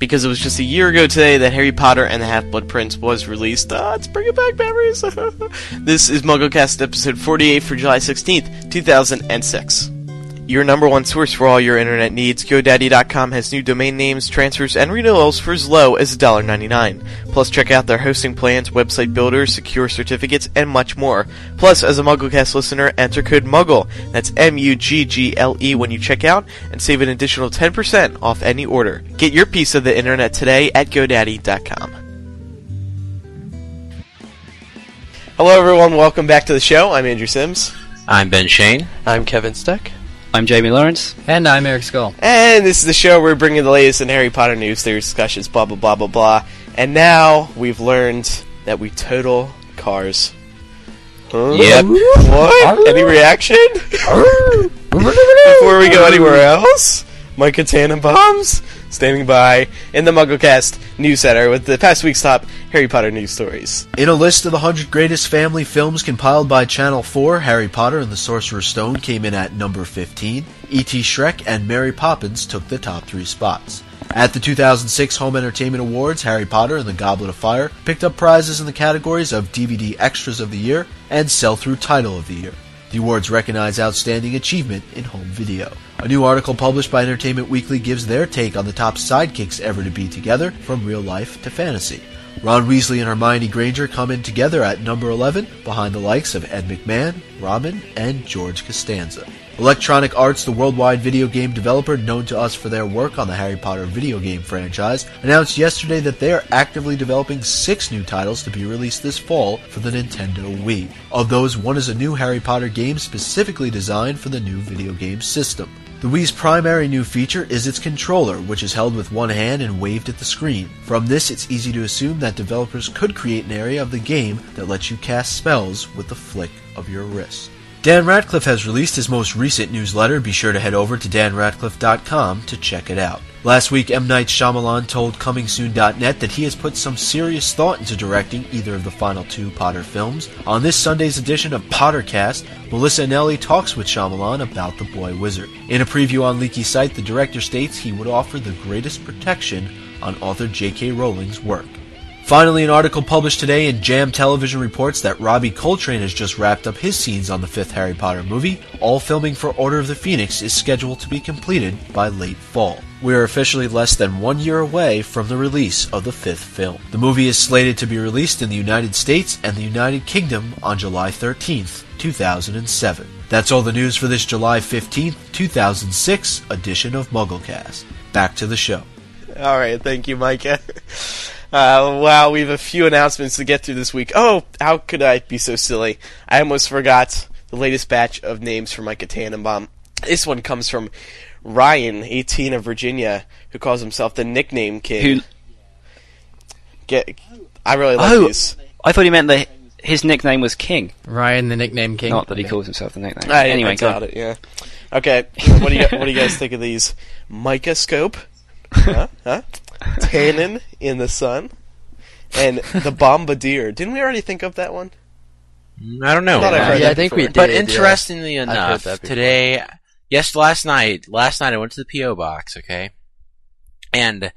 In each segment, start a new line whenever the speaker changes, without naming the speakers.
because it was just a year ago today that Harry Potter and the Half-Blood Prince was released. Uh, it's bringing back memories. this is MuggleCast episode 48 for July 16th, 2006. Your number one source for all your internet needs, GoDaddy.com has new domain names, transfers, and renewals for as low as $1.99. Plus, check out their hosting plans, website builders, secure certificates, and much more. Plus, as a MuggleCast listener, enter code MUGGLE, that's M-U-G-G-L-E when you check out, and save an additional 10% off any order. Get your piece of the internet today at GoDaddy.com. Hello everyone, welcome back to the show. I'm Andrew Sims.
I'm Ben Schoen.
I'm Kevin Steck.
I'm Jamie Lawrence.
And I'm Eric Scull.
And this is the show where we're bringing the latest in Harry Potter news, theories, discussions, blah, blah, blah, blah, blah. And now we've learned that we total cars. Huh?
Yep.
What? Any reaction? Before we go anywhere else, Micah Tannenbaums standing by in the MuggleCast News Center with the past week's top Harry Potter news stories.
In a list of the 100 greatest family films compiled by Channel 4, Harry Potter and the Sorcerer's Stone came in at number 15. E.T. Shrek and Mary Poppins took the top three spots. At the 2006 Home Entertainment Awards, Harry Potter and the Goblet of Fire picked up prizes in the categories of DVD Extras of the Year and Sell Through Title of the Year. The awards recognize outstanding achievement in home video. A new article published by Entertainment Weekly gives their take on the top sidekicks ever to be together, from real life to fantasy. Ron Weasley and Hermione Granger come in together at number 11, behind the likes of Ed McMahon, Robin, and George Costanza. Electronic Arts, the worldwide video game developer known to us for their work on the Harry Potter video game franchise, announced yesterday that they are actively developing six new titles to be released this fall for the Nintendo Wii. Of those, one is a new Harry Potter game specifically designed for the new video game system. The Wii's primary new feature is its controller, which is held with one hand and waved at the screen. From this, it's easy to assume that developers could create an area of the game that lets you cast spells with the flick of your wrist. Dan Radcliffe has released his most recent newsletter. Be sure to head over to danradcliffe.com to check it out. Last week, M. Night Shyamalan told ComingSoon.net that he has put some serious thought into directing either of the final two Potter films. On this Sunday's edition of Pottercast, Melissa Anelli talks with Shyamalan about The Boy Wizard. In a preview on Leaky Site, the director states he would offer the greatest protection on author J.K. Rowling's work. Finally, an article published today in Jam Television reports that Robbie Coltrane has just wrapped up his scenes on the fifth Harry Potter movie. All filming for Order of the Phoenix is scheduled to be completed by late fall. We are officially less than one year away from the release of the fifth film. The movie is slated to be released in the United States and the United Kingdom on July 13th, 2007. That's all the news for this July 15th, 2006 edition of MuggleCast. Back to the show.
All right, thank you, Micah. Uh, wow, we have a few announcements to get through this week. Oh, how could I be so silly? I almost forgot the latest batch of names for Micah Tannenbaum. This one comes from Ryan, 18 of Virginia, who calls himself the Nickname King.
Who-
Get, I really like
Oh,
these.
I thought he meant that his nickname was King,
Ryan, the nickname king.
not that he calls himself the nickname.
I,
anyway,
I
go.
doubt it. Yeah. Okay. What do you What do you guys think of these? Micah Scope, huh? huh? Tannin in the sun, and the Bombardier. Didn't we already think of that one?
I don't know.
I thought I've
Uh, yeah, I think we did.
but interestingly
I've
enough, today, yes, last night, last night I went to the PO box, okay, and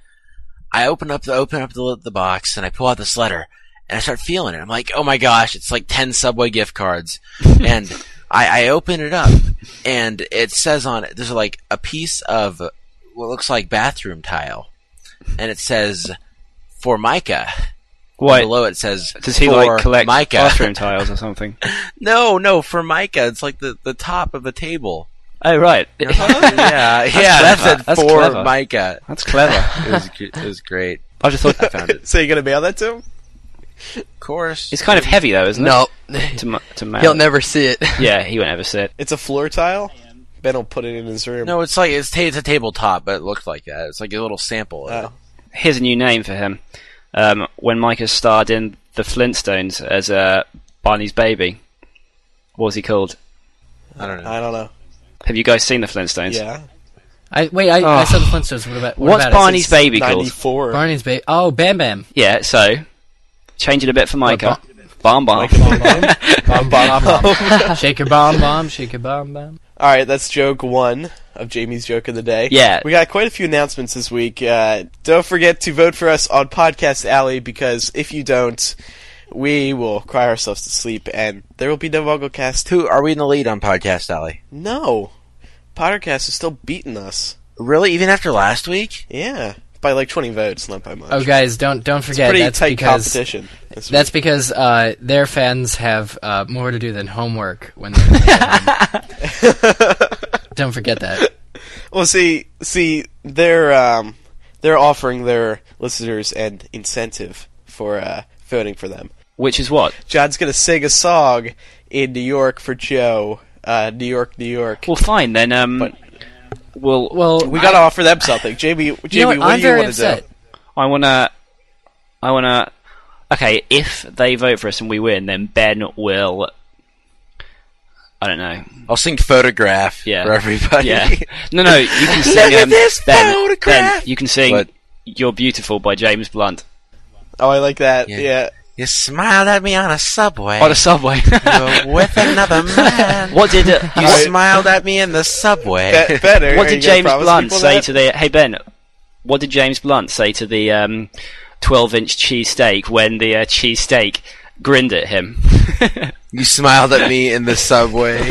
I open up the open up the the box and I pull out this letter and I start feeling it. I'm like, oh my gosh, it's like ten Subway gift cards, and I, I open it up and it says on it there's like a piece of what looks like bathroom tile, and it says for Micah. And
Why
below it says
does he
for
like collect
Micah.
bathroom tiles or something?
No, no, for Micah, it's like the, the top of the table.
Oh right, oh,
yeah, yeah, that
clever.
said
That's
for
clever.
Micah.
that's clever.
It was, it was great.
I just thought
I found it.
So you're gonna mail that to him?
Of course.
it's kind of heavy though, isn't
No,
it? No. to, mu- to mail.
he'll never see it.
Yeah, he won't ever see it.
It's a floor tile. Ben will put it in his room.
No, it's like it's, ta- it's a tabletop, but it looks like that. It's like a little sample. Of it.
Oh.
Here's a new name for him. Um, when Micah starred in the Flintstones as uh, Barney's baby, what was he called?
I don't know.
I don't know.
Have you guys seen the Flintstones?
Yeah.
I wait. I, I
Oh.
saw the Flintstones. What about what
What's
about it?
Barney's baby called?
Ninety-four.
Barney's baby. Oh, Bam Bam.
Yeah, so change it a bit for Micah. Bomb bomb.
Bomb bomb. bomb bomb.
shake your bomb bomb. Shake your bomb bomb.
All right, that's joke one of Jamie's joke of the day.
Yeah.
we got quite a few announcements this week. Uh, don't forget to vote for us on Podcast Alley because if you don't, we will cry ourselves to sleep, and there will be no MuggleCast.
Who are we in the lead on Podcast Alley?
No, Pottercast is still beating us.
Really? Even after last week?
Yeah, by like twenty votes, not by much.
Oh, guys, don't don't forget
pretty
that's
tight
because
competition. This
that's because uh, their fans have uh, more to do than homework when they're. Don't forget that.
Well, see, see, they're um, they're offering their listeners an incentive for uh, voting for them.
Which is what?
John's gonna sing a song in New York for Joe. Uh, New York, New York.
Well, fine then. Um,
But-
we'll.
Well,
we gotta offer them something. Jamie, Jamie,
you know what?
what
I'm
do you
very
want
upset.
to do?
I wanna. I wanna. Okay, if they vote for us and we win, then Ben will. I don't know.
I'll sing photograph
Yeah.
for everybody.
Yeah. No, no. You can sing.
Look at
um,
this
ben,
photograph!
Ben, you can sing
What?
"You're Beautiful" by James Blunt
Oh, I like that.
Yeah.
Yeah.
You smiled at me on a subway.
on a subway.
With another man.
what did uh,
You
Alright.
smiled at me in the subway.
Be- better.
what did James Blunt say
that?
to the? Hey Ben, what did James Blunt say to the um, 12-inch cheese steak when the uh, cheese steak grinned at him?
You smiled at me in the subway.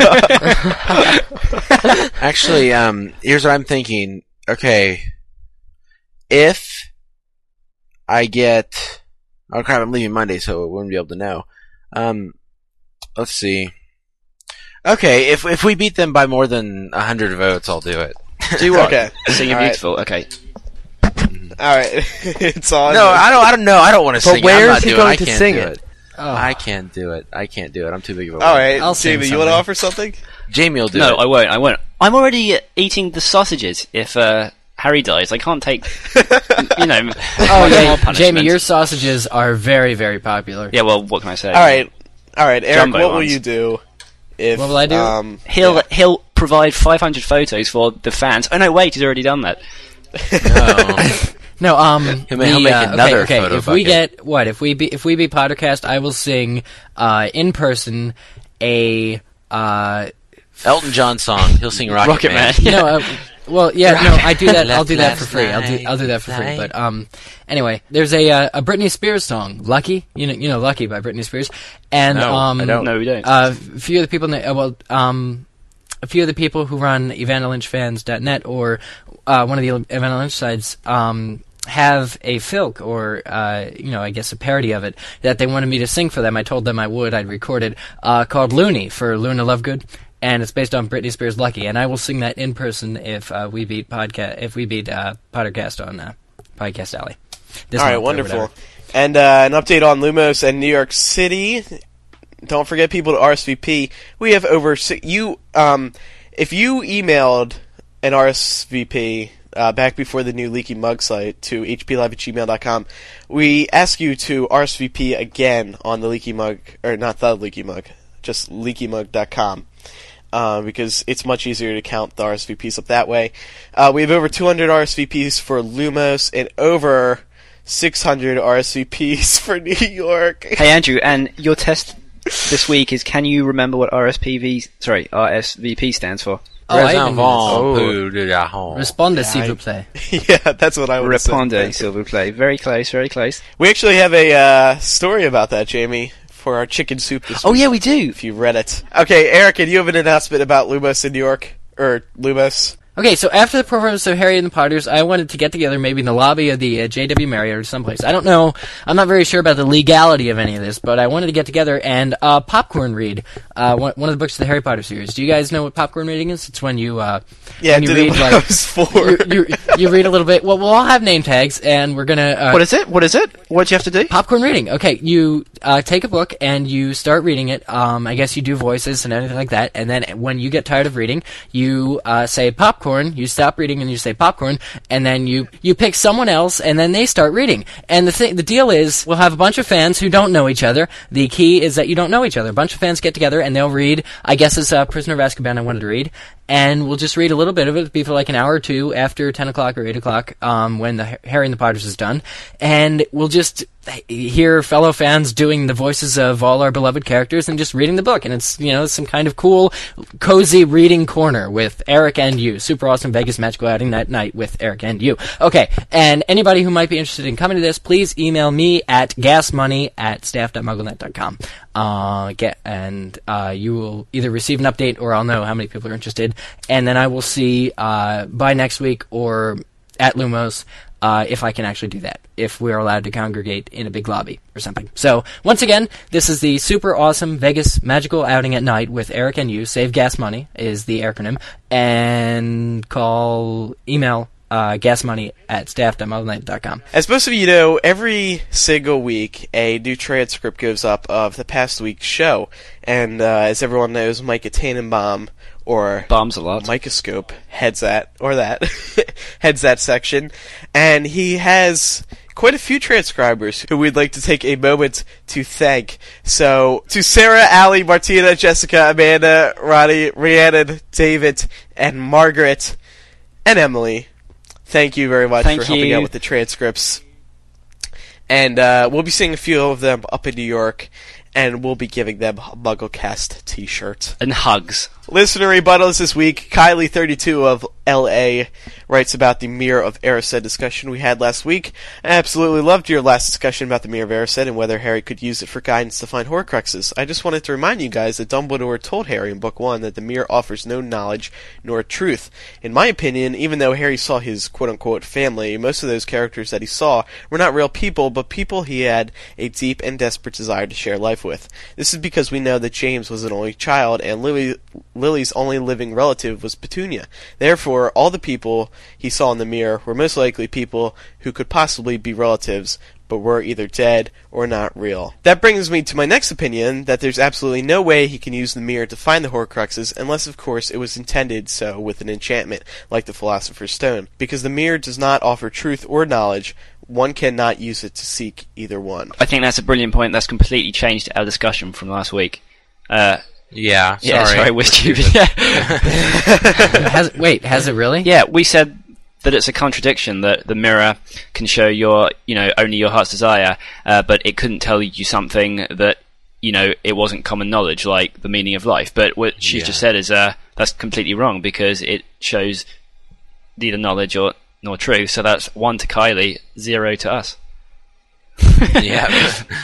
Actually, um, here's what I'm thinking. Okay, if I get, oh crap, I'm leaving Monday, so I wouldn't be able to know. Um, let's see. Okay, if if we beat them by more than hundred votes, I'll do it.
Do what?
Okay.
Sing "You're
All right.
Beautiful." Okay.
All right, it's on.
No, I don't. I don't know. I don't want to
But
sing. it.
where
I'm
is he going
I
to sing
do
it?
Oh.
I can't do it. I can't do it. I'm too big of a.
All right,
I'll sing
Jamie, you want to offer something?
Jamie will do
no,
it.
I won't. I won't. I'm already eating the sausages. If uh, Harry dies, I can't take. you know.
Oh yeah. Jamie, your sausages are very, very popular.
Yeah. Well, what can I say?
All right, all right, Eric.
Jumbo
what will you do? If
What will I do?
Um,
He'll
yeah.
he'll provide 500 photos for the fans. Oh no, wait, he's already done that.
No.
No, um,
He'll ma- he'll make
uh,
another
okay, okay.
photo
If we get what if we be if we be Pottercast, I will sing uh, in person a uh,
Elton John song. He'll sing Rocket,
Rocket
Man.
Man.
no, uh, well, yeah, no, I do that. I'll do that for free. I'll do I'll do that for free. But um, anyway, there's a uh, a Britney Spears song, "Lucky." You know, you know, "Lucky" by Britney Spears, and
No,
um,
I don't.
No, we don't.
uh, a few of the people, in the, uh, well, um, a few of the people who run EvannaLynchFans.net or uh, one of the Evanna Lynch sites um, have a filk or uh, you know, I guess a parody of it that they wanted me to sing for them. I told them I would. I'd record it uh, called Looney for Luna Lovegood. And it's based on Britney Spears' "Lucky," and I will sing that in person if uh, we beat podcast if we beat uh, Pottercast on uh, Podcast Alley.
All right, wonderful. And uh, an update on Lumos and New York City. Don't forget people to RSVP. We have over si- you. Um, if you emailed an RSVP uh, back before the new Leaky Mug site to hplive at gmail.com, we ask you to RSVP again on the Leaky Mug, or not the Leaky Mug, just leakymug.com. Uh, because it's much easier to count the RSVPs up that way. Uh, we have over 200 RSVPs for Lumos and over 600 RSVPs for New York.
Hey Andrew, and your test this week is can you remember what RSPV sorry RSVP stands for?
Oh, I even-
Reservoir,
Oh.
De la honte.
Responde, s'il vous plaît.
yeah, that's what I would say.
Répondez, s'il vous plaît. Very close, very close.
We actually have a uh, story about that, Jamie, for our chicken soup this
Oh
week.
yeah, we do.
If you read it. Okay, Erica, do you have an announcement about Lumos in New York? Or Lumos?
Okay, so after the performance of Harry and the Potters, I wanted to get together maybe in the lobby of the uh, JW Marriott or someplace. I don't know. I'm not very sure about the legality of any of this, but I wanted to get together and uh, popcorn read uh, one, one of the books of the Harry Potter series. Do you guys know what popcorn reading is? It's when you uh,
Yeah,
when you read like
I was four.
you, you, you read a little bit. Well, we'll all have name tags, and we're gonna. Uh,
What is it? What is it? What do you have to do?
Popcorn reading. Okay, you uh, take a book and you start reading it. Um, I guess you do voices and everything like that. And then when you get tired of reading, you uh, say popcorn. You stop reading and you say popcorn. And then you you pick someone else, and then they start reading. And the thing, the deal is, we'll have a bunch of fans who don't know each other. The key is that you don't know each other. A bunch of fans get together and they'll read. I guess it's uh, Prisoner of Azkaban. I wanted to read. and we'll just read a little bit of it. It'll be for like an hour or two after 10 o'clock or 8 o'clock um, when the Harry and the Potters is done. And we'll just hear fellow fans doing the voices of all our beloved characters and just reading the book. And it's, you know, some kind of cool, cozy reading corner with Eric and you. Super awesome Vegas magical outing that night with Eric and you. Okay, and anybody who might be interested in coming to this, please email me at gasmoney at staff.mugglenet.com. Uh, get, and uh, you will either receive an update or I'll know how many people are interested. And then I will see uh, by next week or at Lumos uh, if I can actually do that, if we're allowed to congregate in a big lobby or something. So, once again, this is the super awesome Vegas magical outing at night with Eric and you. Save gas money is the acronym. And call, email uh, gasmoney at staff.mugglenet.com.
As most of you know, every single week a new transcript goes up of the past week's show, and uh, as everyone knows, Micah Tannenbaum or
Bombs a lot.
Micahscope heads that or that heads that section, and he has quite a few transcribers who we'd like to take a moment to thank. So to Sarah, Ali, Martina, Jessica, Amanda, Ronnie, Rhiannon, David, and Margaret, and Emily. Thank you very much
Thank
for helping out with the transcripts. And uh, we'll be seeing a few of them up in New York, and we'll be giving them a MuggleCast t-shirt.
And hugs.
Listener rebuttals this week. Kylie32 of LA writes about the Mirror of Erised discussion we had last week. I absolutely loved your last discussion about the Mirror of Erised and whether Harry could use it for guidance to find Horcruxes. I just wanted to remind you guys that Dumbledore told Harry in Book 1 that the mirror offers no knowledge nor truth. In my opinion, even though Harry saw his quote-unquote family, most of those characters that he saw were not real people, but people he had a deep and desperate desire to share life with. This is because we know that James was an only child and Lily, Lily's only living relative was Petunia. Therefore, all the people he saw in the mirror were most likely people who could possibly be relatives, but were either dead or not real. That brings me to my next opinion that there's absolutely no way he can use the mirror to find the Horcruxes, unless, of course, it was intended so with an enchantment, like the Philosopher's Stone. Because the mirror does not offer truth or knowledge, one cannot use it to seek either one.
I think that's a brilliant point. That's completely changed our discussion from last week. Uh,
Yeah,
yeah,
sorry.
sorry, we're stupid. Yeah.
has, wait, has it really?
yeah, we said that it's a contradiction that the mirror can show your, you know, only your heart's desire, uh, but it couldn't tell you something that, you know, it wasn't common knowledge, like the meaning of life. But what she's
Yeah.
just said is uh, that's completely wrong because it shows neither knowledge or nor truth. So that's one to Kylie, zero to us.
yeah.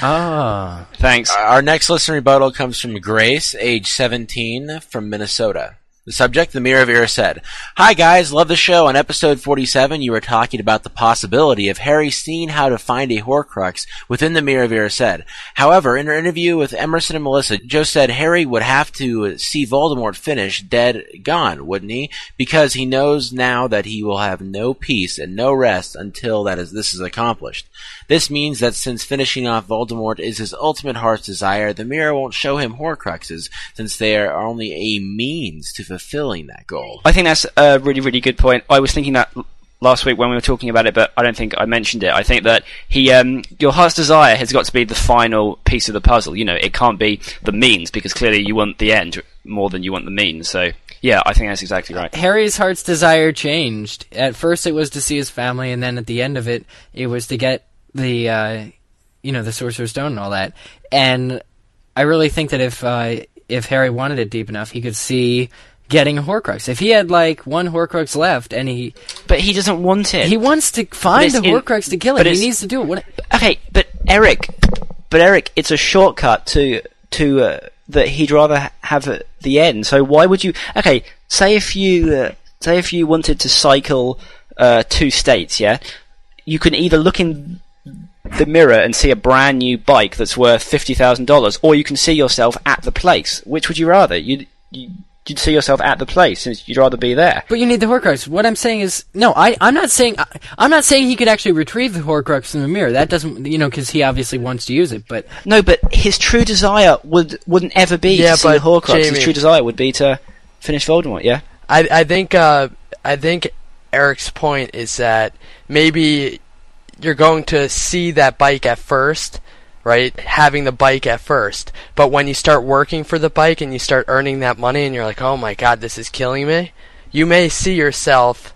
Ah.
Thanks.
Our next listener rebuttal comes from Grace, age 17, from Minnesota. The subject, The Mirror of Erised. Hi guys, love the show. On episode 47, you were talking about the possibility of Harry seeing how to find a Horcrux within the Mirror of Erised. However, in her interview with Emerson and Melissa, Joe said Harry would have to see Voldemort finish dead gone, wouldn't he? Because he knows now that he will have no peace and no rest until that is this is accomplished. This means that since finishing off Voldemort is his ultimate heart's desire, the mirror won't show him Horcruxes, since they are only a means to fulfilling that goal.
I think that's a really, really good point. I was thinking that last week when we were talking about it, but I don't think I mentioned it. I think that he, um, your heart's desire has got to be the final piece of the puzzle. You know, it can't be the means because clearly you want the end more than you want the means. So, yeah, I think that's exactly right.
Harry's heart's desire changed. At first, it was to see his family, and then at the end of it, it was to get the, uh, you know, the Sorcerer's Stone and all that. And I really think that if uh, if Harry wanted it deep enough, he could see getting a Horcrux. If he had like one Horcrux left, and he
But he doesn't want it.
he wants to find a
in-
Horcrux to kill it, he needs to do it. What,
Okay, but Eric, but Eric, it's a shortcut to to uh, that he'd rather have at the end. So why would you? Okay, say if you uh, say if you wanted to cycle uh, two states, yeah, you can either look in the mirror and see a brand new bike that's worth fifty thousand dollars, or you can see yourself at the place. Which would you rather? You'd you, you'd see yourself at the place since you'd rather be there.
But you need the Horcrux. What I'm saying is, no, I, I'm not saying, I, I'm not saying he could actually retrieve the Horcrux from the mirror. That doesn't, you know, because he obviously wants to use it. But
No, but his true desire would wouldn't ever be
Yeah,
to see the Horcrux. His true desire would be to finish Voldemort. Yeah.
I I think uh, I think Eric's point is that maybe you're going to see that bike at first, right? Having the bike at first. But when you start working for the bike and you start earning that money and you're like, oh my god, this is killing me, you may see yourself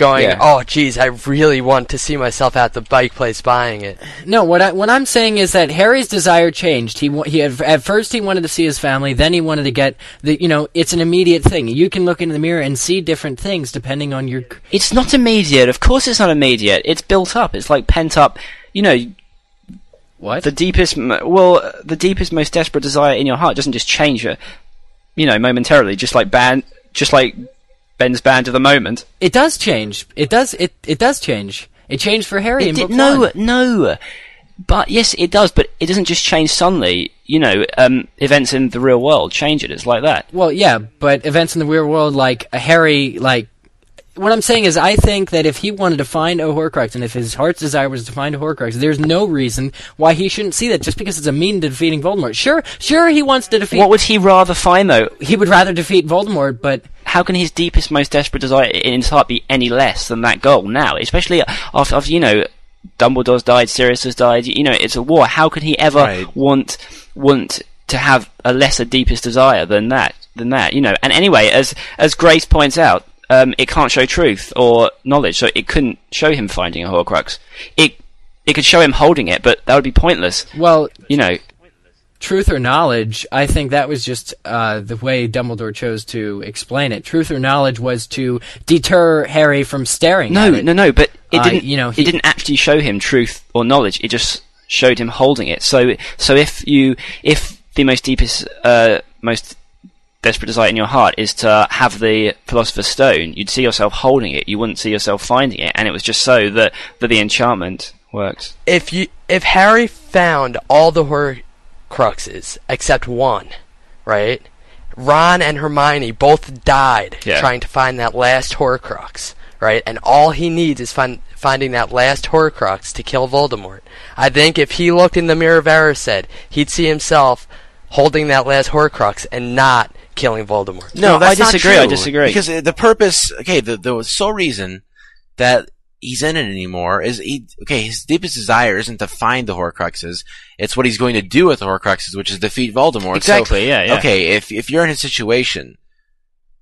going,
Yeah.
oh geez, I really want to see myself at the bike place buying it.
No, what I what I'm saying is that Harry's desire changed. He he had, at first he wanted to see his family, then he wanted to get the you know it's an immediate thing. You can look into the mirror and see different things depending on your.
It's not immediate. Of course, it's not immediate. It's built up. It's like pent up. You know,
What?
the deepest, well, the deepest, most desperate desire in your heart doesn't just change, uh, you know, momentarily. Just like ban, just like Ben's band at the moment.
it does change. It does. It it does change. It changed for Harry in
It
book
did, no,
one.
no. But yes, it does. But it doesn't just change suddenly. You know, um, events in the real world change it. It's like that.
Well, yeah, but events in the real world, like a Harry, like what I'm saying is, I think that if he wanted to find a Horcrux, and if his heart's desire was to find a Horcrux, there's no reason why he shouldn't see that. Just because it's a mean to defeating Voldemort. Sure, sure, he wants to defeat.
What would he rather find though?
he would rather defeat Voldemort, but
how can his deepest, most desperate desire in his heart be any less than that goal now? Especially after, after you know, Dumbledore's died, Sirius has died. You know, it's a war. How could he ever
Right.
want want to have a lesser, deepest desire than that? Than that, you know. And anyway, as as Grace points out, um, it can't show truth or knowledge, so it couldn't show him finding a Horcrux. It it could show him holding it, but that would be pointless.
well,
You know,
truth or knowledge, I think that was just uh, the way Dumbledore chose to explain it. Truth or knowledge was to deter Harry from staring
No,
at it.
no, no. But it
Uh,
didn't.
you know, he-
it didn't actually show him truth or knowledge. It just showed him holding it. So, so if you, if the most deepest, uh, most desperate desire in your heart is to have the Philosopher's Stone, you'd see yourself holding it. You wouldn't see yourself finding it, and it was just so that that the enchantment works.
If you if Harry found all the Horcruxes except one, right? Ron and Hermione both died
Yeah.
trying to find that last Horcrux, right? And all he needs is find, finding that last Horcrux to kill Voldemort. I think if he looked in the Mirror of Erised, he'd see himself holding that last Horcrux and not killing Voldemort.
No,
No,
that's
I
not
disagree, I disagree.
Because the purpose, okay, the the sole reason that he's in it anymore is he, okay, his deepest desire isn't to find the Horcruxes. It's what he's going to do with the Horcruxes, which is defeat Voldemort.
Exactly,
So,
yeah, yeah.
Okay, if if you're in a situation,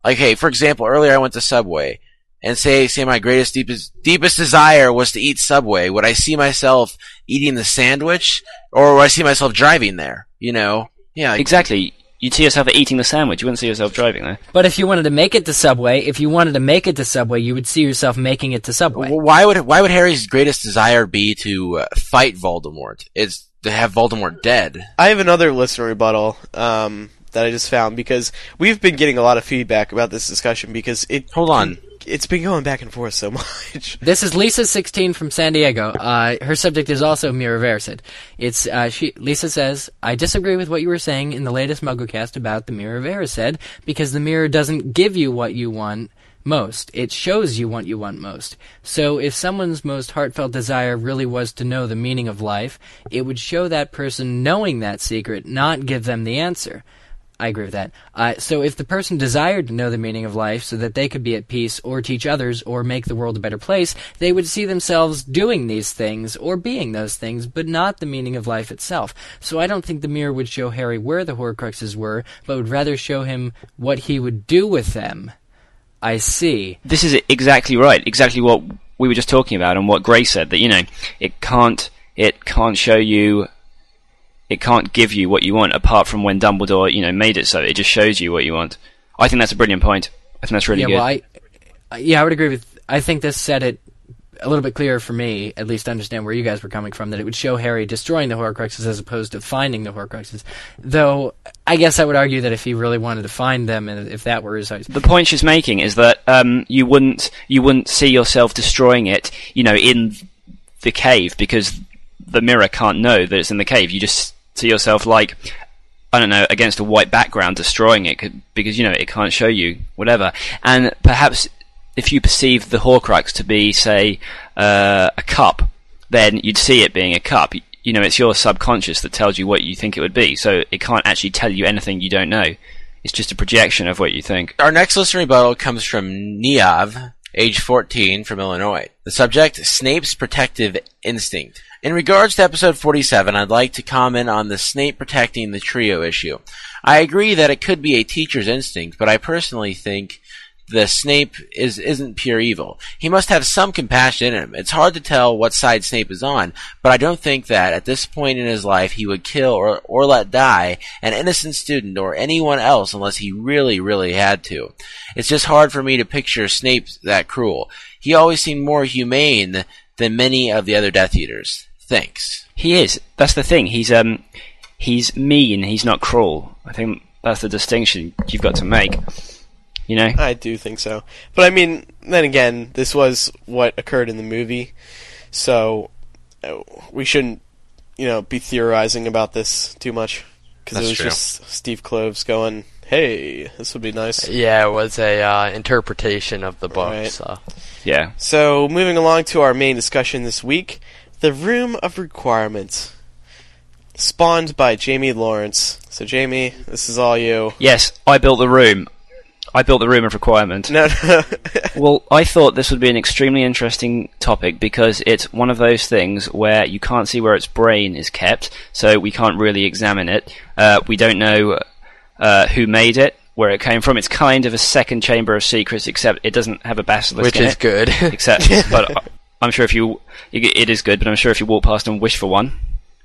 okay, for example, earlier I went to Subway. And say, say my greatest, deepest, deepest desire was to eat Subway. Would I see myself eating the sandwich, or would I see myself driving there? You know, yeah,
Exactly. You'd see yourself eating the sandwich. You wouldn't see yourself driving there.
But if you wanted to make it to Subway, if you wanted to make it to Subway, you would see yourself making it to Subway.
Well, why would why would Harry's greatest desire be to uh, fight Voldemort? It's to have Voldemort dead.
I have another listener rebuttal um, that I just found because we've been getting a lot of feedback about this discussion because it
Hold on.
It's been going back and forth so much.
This is Lisa sixteen from San Diego. Uh, her subject is also Mirror of It's uh, she. Lisa says, "I disagree with what you were saying in the latest MuggleCast about the Mirror of Erised because the mirror doesn't give you what you want most. It shows you what you want most. So if someone's most heartfelt desire really was to know the meaning of life, it would show that person knowing that secret, not give them the answer." I agree with that. Uh, so if the person desired to know the meaning of life so that they could be at peace or teach others or make the world a better place, they would see themselves doing these things or being those things, but not the meaning of life itself. So I don't think the mirror would show Harry where the Horcruxes were, but would rather show him what he would do with them. I see.
this is exactly right. Exactly what we were just talking about, and what Grace said that you know it can't it can't show you. It can't give you what you want apart from when Dumbledore, you know, made it so. It just shows you what you want. I think that's a brilliant point. I think that's really
yeah,
good.
well, I, yeah, I would agree with. I think this said it a little bit clearer for me, at least to understand where you guys were coming from. That it would show Harry destroying the Horcruxes as opposed to finding the Horcruxes. Though, I guess I would argue that if he really wanted to find them, and if that were his,
the point she's making is that um, you wouldn't you wouldn't see yourself destroying it, you know, in the cave because the mirror can't know that it's in the cave. You just see yourself like I don't know against a white background destroying it because you know it can't show you whatever. And perhaps if you perceive the Horcrux to be say uh, a cup, then you'd see it being a cup. You know, it's your subconscious that tells you what you think it would be, so it can't actually tell you anything you don't know. It's just a projection of what you think.
Our next listener rebuttal comes from Niav. age 14, from Illinois. The subject, Snape's protective instinct. In regards to episode 47, I'd like to comment on the Snape protecting the trio issue. I agree that it could be a teacher's instinct, but I personally think the Snape is isn't pure evil. He must have some compassion in him. It's hard to tell what side Snape is on, but I don't think that at this point in his life he would kill or or let die an innocent student or anyone else unless he really really had to. It's just hard for me to picture Snape that cruel. He always seemed more humane than many of the other Death Eaters. Thanks.
He is. That's the thing. He's um, he's mean. He's not cruel. I think that's the distinction you've got to make. You know.
I do think so. But I mean, then again, this was what occurred in the movie, so uh, we shouldn't, you know, be theorizing about this too much because it was
true.
just Steve Kloves going, "Hey, this would be nice."
Yeah, it was a uh, interpretation of the book.
Right.
So
Yeah.
So, moving along to our main discussion this week, the Room of Requirements, spawned by Jamie Lawrence. So, Jamie, this is all you.
Yes, I built the room. I built the room of requirement.
No, no.
Well, I thought this would be an extremely interesting topic because it's one of those things where you can't see where its brain is kept, so we can't really examine it. Uh, we don't know uh, who made it, where it came from. It's kind of a second chamber of secrets, except it doesn't have a basilisk
which
in
is
it.
good.
Except, but I- I'm sure if you, it is good, but I'm sure if you walk past and wish for one,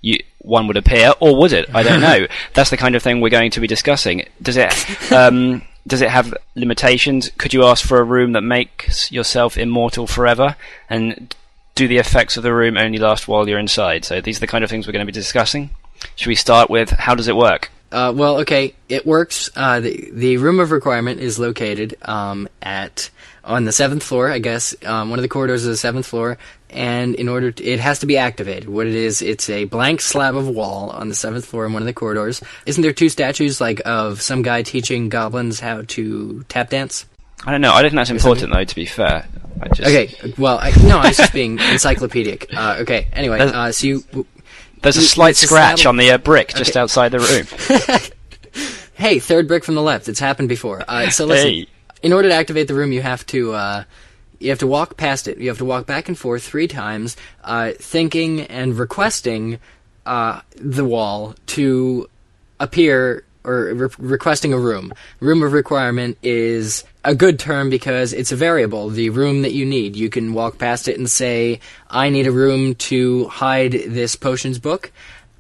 you, one would appear, or would it? I don't know. That's the kind of thing we're going to be discussing. Does it, um, does it have limitations? Could you ask for a room that makes yourself immortal forever? And do the effects of the room only last while you're inside? So these are the kind of things we're going to be discussing. Should we start with how does it work?
Uh, well, okay, it works. Uh, the the room of requirement is located um, at on the seventh floor. I guess um, one of the corridors is the seventh floor, and in order to, it has to be activated. What it is, it's a blank slab of wall on the seventh floor in one of the corridors. Isn't there two statues like of some guy teaching goblins how to tap dance?
I don't know. I don't think that's important though. To be fair, I just,
Okay, well, I, no, I was just being encyclopedic. Uh, okay, anyway,
There's-
uh, so you
There's a slight scratch
slab-
on the uh, brick just
Okay.
outside the room.
Hey, third brick from the left. It's happened before. Uh, so listen,
Hey.
In order to activate the room, you have to uh, you have to walk past it. You have to walk back and forth three times, uh, thinking and requesting uh, the wall to appear or re- requesting a room. Room of requirement is a good term because it's a variable. The room that you need, you can walk past it and say, "I need a room to hide this potions book,"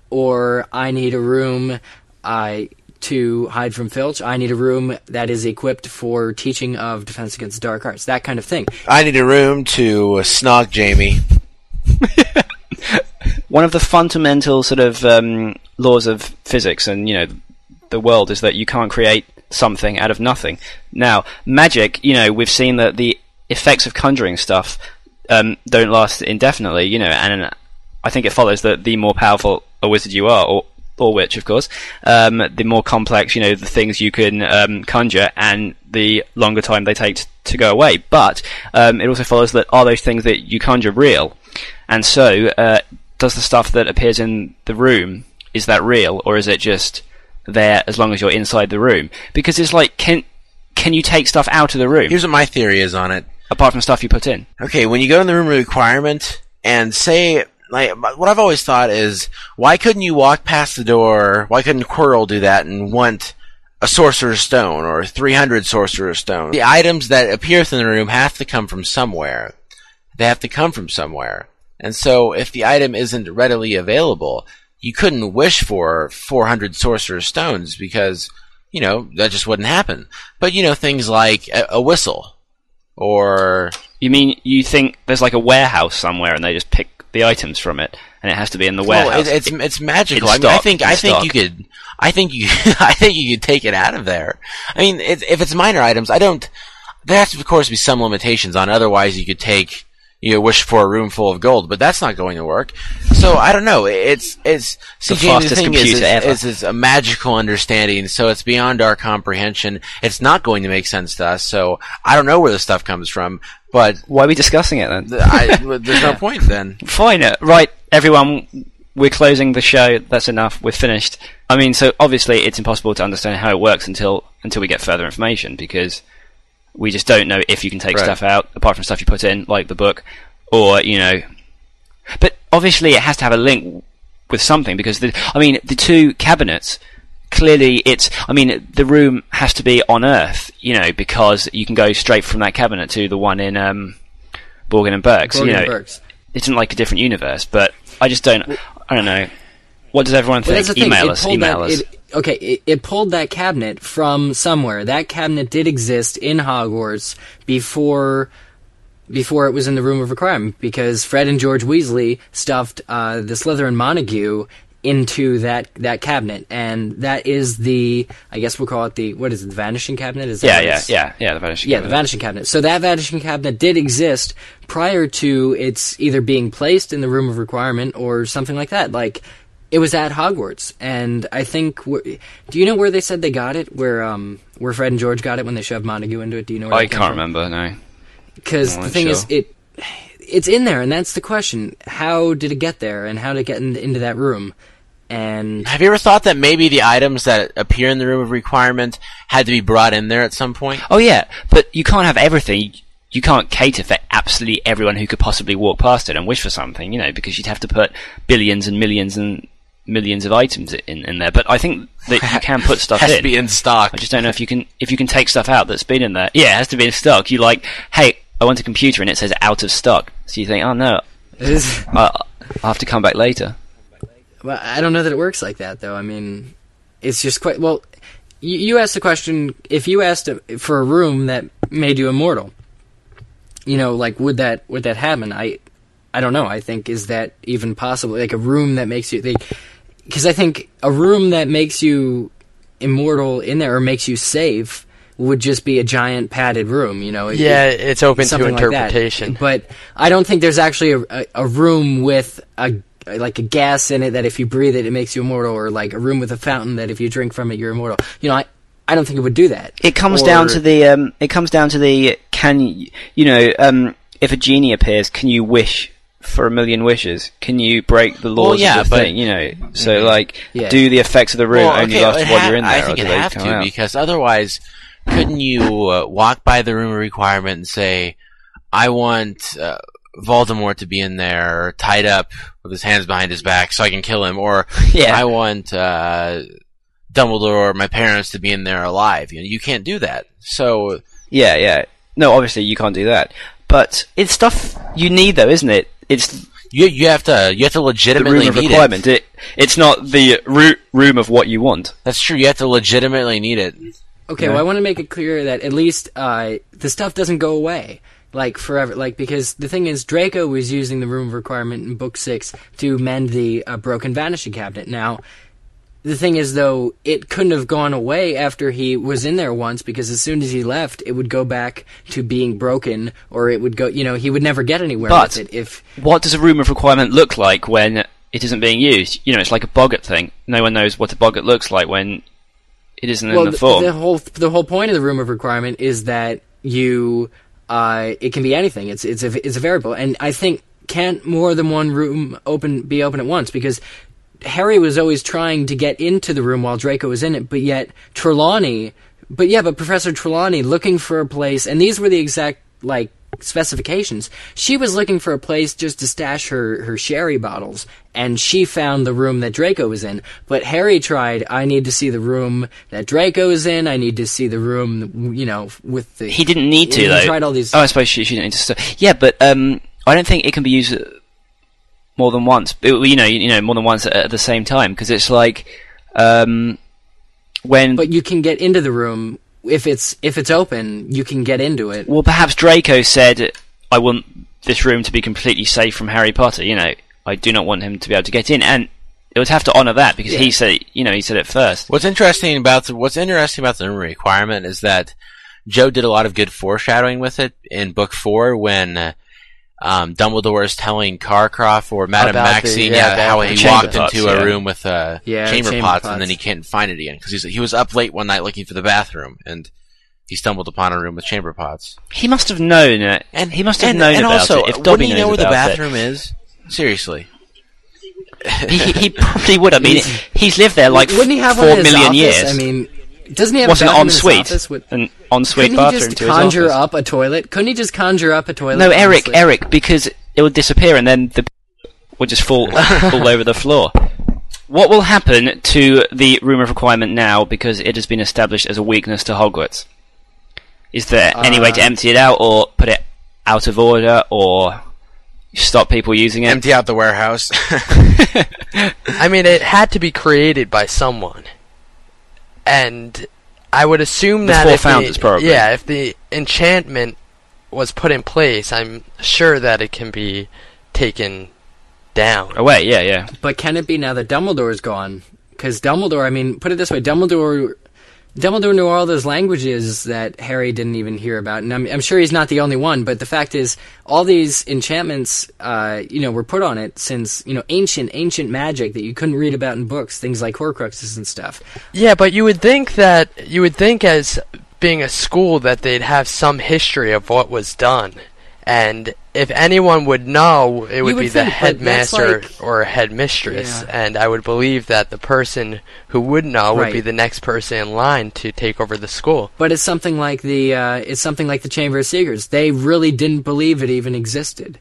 or "I need a room." I to hide from Filch. I need a room that is equipped for teaching of defense against dark arts. That kind of thing.
I need a room to snog Jamie.
one of the fundamental sort of um, laws of physics and you know the world is that you can't create something out of nothing. Now, magic, you know, we've seen that the effects of conjuring stuff um, don't last indefinitely, you know, and I think it follows that the more powerful a wizard you are, or or witch, of course, um, the more complex, you know, the things you can um, conjure, and the longer time they take t- to go away. But um, it also follows that are those things that you conjure real? And so, uh, does the stuff that appears in the room is that real, or is it just there as long as you're inside the room? Because it's like, can can you take stuff out of the room
Here's what my theory is on it.
apart from stuff you put in?
Okay, when you go in the room requirement and say, like, what I've always thought is, why couldn't you walk past the door? Why couldn't Quirrell do that and want a sorcerer's stone or 300 sorcerer's stone? The items that appear within the room have to come from somewhere. They have to come from somewhere. And so, if the item isn't readily available, you couldn't wish for 400 sorcerer's stones because, you know, that just wouldn't happen. But, you know, things like a, a whistle or
You mean you think there's like a warehouse somewhere and they just pick the items from it, and it has to be in the
Well,
warehouse?
it, it's it's magical. I mean, I think I think
stock.
you could. I think you. I think you could take it out of there. I mean, it, if it's minor items, I don't. There has to, of course, be some limitations on. Otherwise, you could take. You know, wish for a room full of gold, but that's not going to work. So I don't know. It's it's see,
The
James, the thing is,
computer
is, is a magical understanding, so it's beyond our comprehension. It's not going to make sense to us. So I don't know where this stuff comes from, but
Why are we discussing it then?
I, there's no point then.
Fine. uh, Right, everyone, we're closing the show. That's enough. We're finished. I mean, so obviously it's impossible to understand how it works until until we get further information because We just don't know if you can take
Right.
stuff out apart from stuff you put in, like the book, or you know. But obviously, it has to have a link with something because the I mean the two cabinets. Clearly, it's. I mean, the room has to be on Earth, you know, because you can go straight from that cabinet to the one in um, Borgin and Burke. So, you know,
and Burke's.
it's not like a different universe, but I just don't. I don't know. What does everyone think?
that's the thing.
Email us. Email
that,
us.
It, okay, it, it pulled that cabinet from somewhere. That cabinet did exist in Hogwarts before before it was in the Room of Requirement because Fred and George Weasley stuffed uh, the Slytherin Montague into that that cabinet, and that is the I guess we'll call it the what is it? The Vanishing Cabinet? Is that
yeah, yeah, yeah, yeah. The vanishing.
yeah, the vanishing cabinet. So that vanishing cabinet did exist prior to its either being placed in the room of requirement or something like that. Like it was at Hogwarts, and I think. Do you know where they said they got it? Where um where Fred and George got it when they shoved Montague into it? Do you know? Where
I can't remember. No.
Because the
not
thing is, it it's in there, and that's the question: How did it get there, and how did it get in, into that room? And
Have you ever thought that maybe the items that appear in the room of requirement had to be brought in there at some point?
Oh yeah, but you can't have everything. You can't cater for absolutely everyone who could possibly walk past it and wish for something, you know, because you'd have to put billions and millions and millions of items in, in there. But I think that you can put stuff
Has
in.
to be in stock.
I just don't know if you can if you can take stuff out that's been in there. Yeah, it has to be in stock. You like, hey, I want a computer and it says out of stock. So you think, oh no,
it is,
I, I'll have to come back later.
Well, I don't know that it works like that, though. I mean, it's just quite well. You, you asked the question: if you asked for a room that made you immortal, you know, like would that would that happen? I, I don't know. I think is that even possible? Like a room that makes you because I think a room that makes you immortal in there or makes you safe would just be a giant padded room. You know, It-
Yeah, it's open to
something like
interpretation.
But I don't think there's actually a, a, a room with a like a gas in it that if you breathe it, it makes you immortal, or like a room with a fountain that if you drink from it, you're immortal. You know, I I don't think it would do that.
It comes
Or-
down to the um, it comes down to the can you you know um, if a genie appears, can you wish for a million wishes? Can you break the laws
Well, yeah,
of the
but-
thing? You know, so like,
Yeah.
do the effects of the room
Well,
only
okay,
last while
ha-
you're in there?
I think it have to
out?
because otherwise, couldn't you uh, walk by the room requirement and say, "I want uh, Voldemort to be in there, tied up with his hands behind his back, so I can kill him," or
Yeah.
"I want uh, Dumbledore or my parents to be in there alive." You know, you can't do that. So
Yeah, yeah. No, obviously you can't do that. But it's stuff you need, though, isn't it? It's
you you have to you have to
the
legitimately
room of
need
requirement.
it.
It. it's not the ru- room of what you want.
That's true. You have to legitimately need it.
Okay,
Yeah.
well, I want to make it clear that at least uh, the stuff doesn't go away like forever. Like because the thing is, Draco was using the room of requirement in book six to mend the uh, broken vanishing cabinet. Now, the thing is, though, it couldn't have gone away after he was in there once because as soon as he left, it would go back to being broken, or it would go. You know, he would never get anywhere
But-
with it if.
What does a room of requirement look like when it isn't being used? You know, it's like a boggart thing. No one knows what a boggart looks like when it isn't
well,
in the form.
the whole the whole point of the room of requirement is that you uh, it can be anything. It's it's a it's a variable, and I think can't more than one room open be open at once because Harry was always trying to get into the room while Draco was in it, but yet Trelawney, but yeah, but Professor Trelawney looking for a place, and these were the exact like specifications. She was looking for a place just to stash her her sherry bottles, and she found the room that Draco was in. But Harry tried. I need to see the room that Draco is in. I need to see the room, you know, with the.
He didn't need to
He
though.
tried all these-
Oh, I suppose she, she didn't need to. Yeah, but um, I don't think it can be used more than once. It- you know, you, you know, more than once at, at the same time because it's like um, when.
but you can get into the room if it's if it's open. You can get into it.
well, perhaps Draco said, "I want this room to be completely safe from Harry Potter." You know, I do not want him to be able to get in, and it would have to honour that because he said, you know, he said it first.
What's interesting about the, what's interesting about the room requirement is that Joe did a lot of good foreshadowing with it in book four when uh, um, Dumbledore is telling Karkaroff or Madame
About
Maxime
yeah,
yeah, how he walked
pots,
into
yeah.
a room with uh,
Yeah,
chamber,
chamber
pots,
pots.
and then he can't find it again because he was up late one night looking for the bathroom and he stumbled upon a room with chamber pots.
He must have known it,
And
he must have
and,
known
and
about
also,
it. If
wouldn't
Dobby
he
knows
know where the bathroom is? Seriously.
he, he probably would. I mean,
He's-
he's lived there like
Wouldn't he have
four
one in his
million
office?
years.
I mean, Doesn't he have
What's an
bathroom in his
ensuite?
office with-
An ensuite
Couldn't he
bathroom
just
to
conjure
office.
up a toilet? Couldn't he just conjure up a toilet?
No, Eric. Eric, because it would disappear and then the would just fall all over the floor. What will happen to the room of requirement now because it has been established as a weakness to Hogwarts? Is there any way to
Uh,
empty it out or put it out of order or stop people using it?
Empty out the warehouse.
I mean, it had to be created by someone, and I would assume
The
that
four
if
founders,
the,
probably.
yeah, if the enchantment was put in place, I'm sure that it can be taken down.
Away, yeah, yeah.
But can it be now that Dumbledore is gone? Because Dumbledore, I mean, put it this way: Dumbledore, Dumbledore knew all those languages that Harry didn't even hear about, and I'm, I'm sure he's not the only one. But the fact is, all these enchantments, uh, you know, were put on it since you know ancient, ancient magic that you couldn't read about in books, things like Horcruxes and stuff.
Yeah, but you would think that you would think as being a school that they'd have some history of what was done. And if anyone would know, it would,
would
be the
think, but
headmaster
like-
or headmistress.
Yeah.
And I would believe that the person who would know would be the next person in line to take over the school.
But it's something like the uh, it's something like the Chamber of Secrets. They really didn't believe it even existed.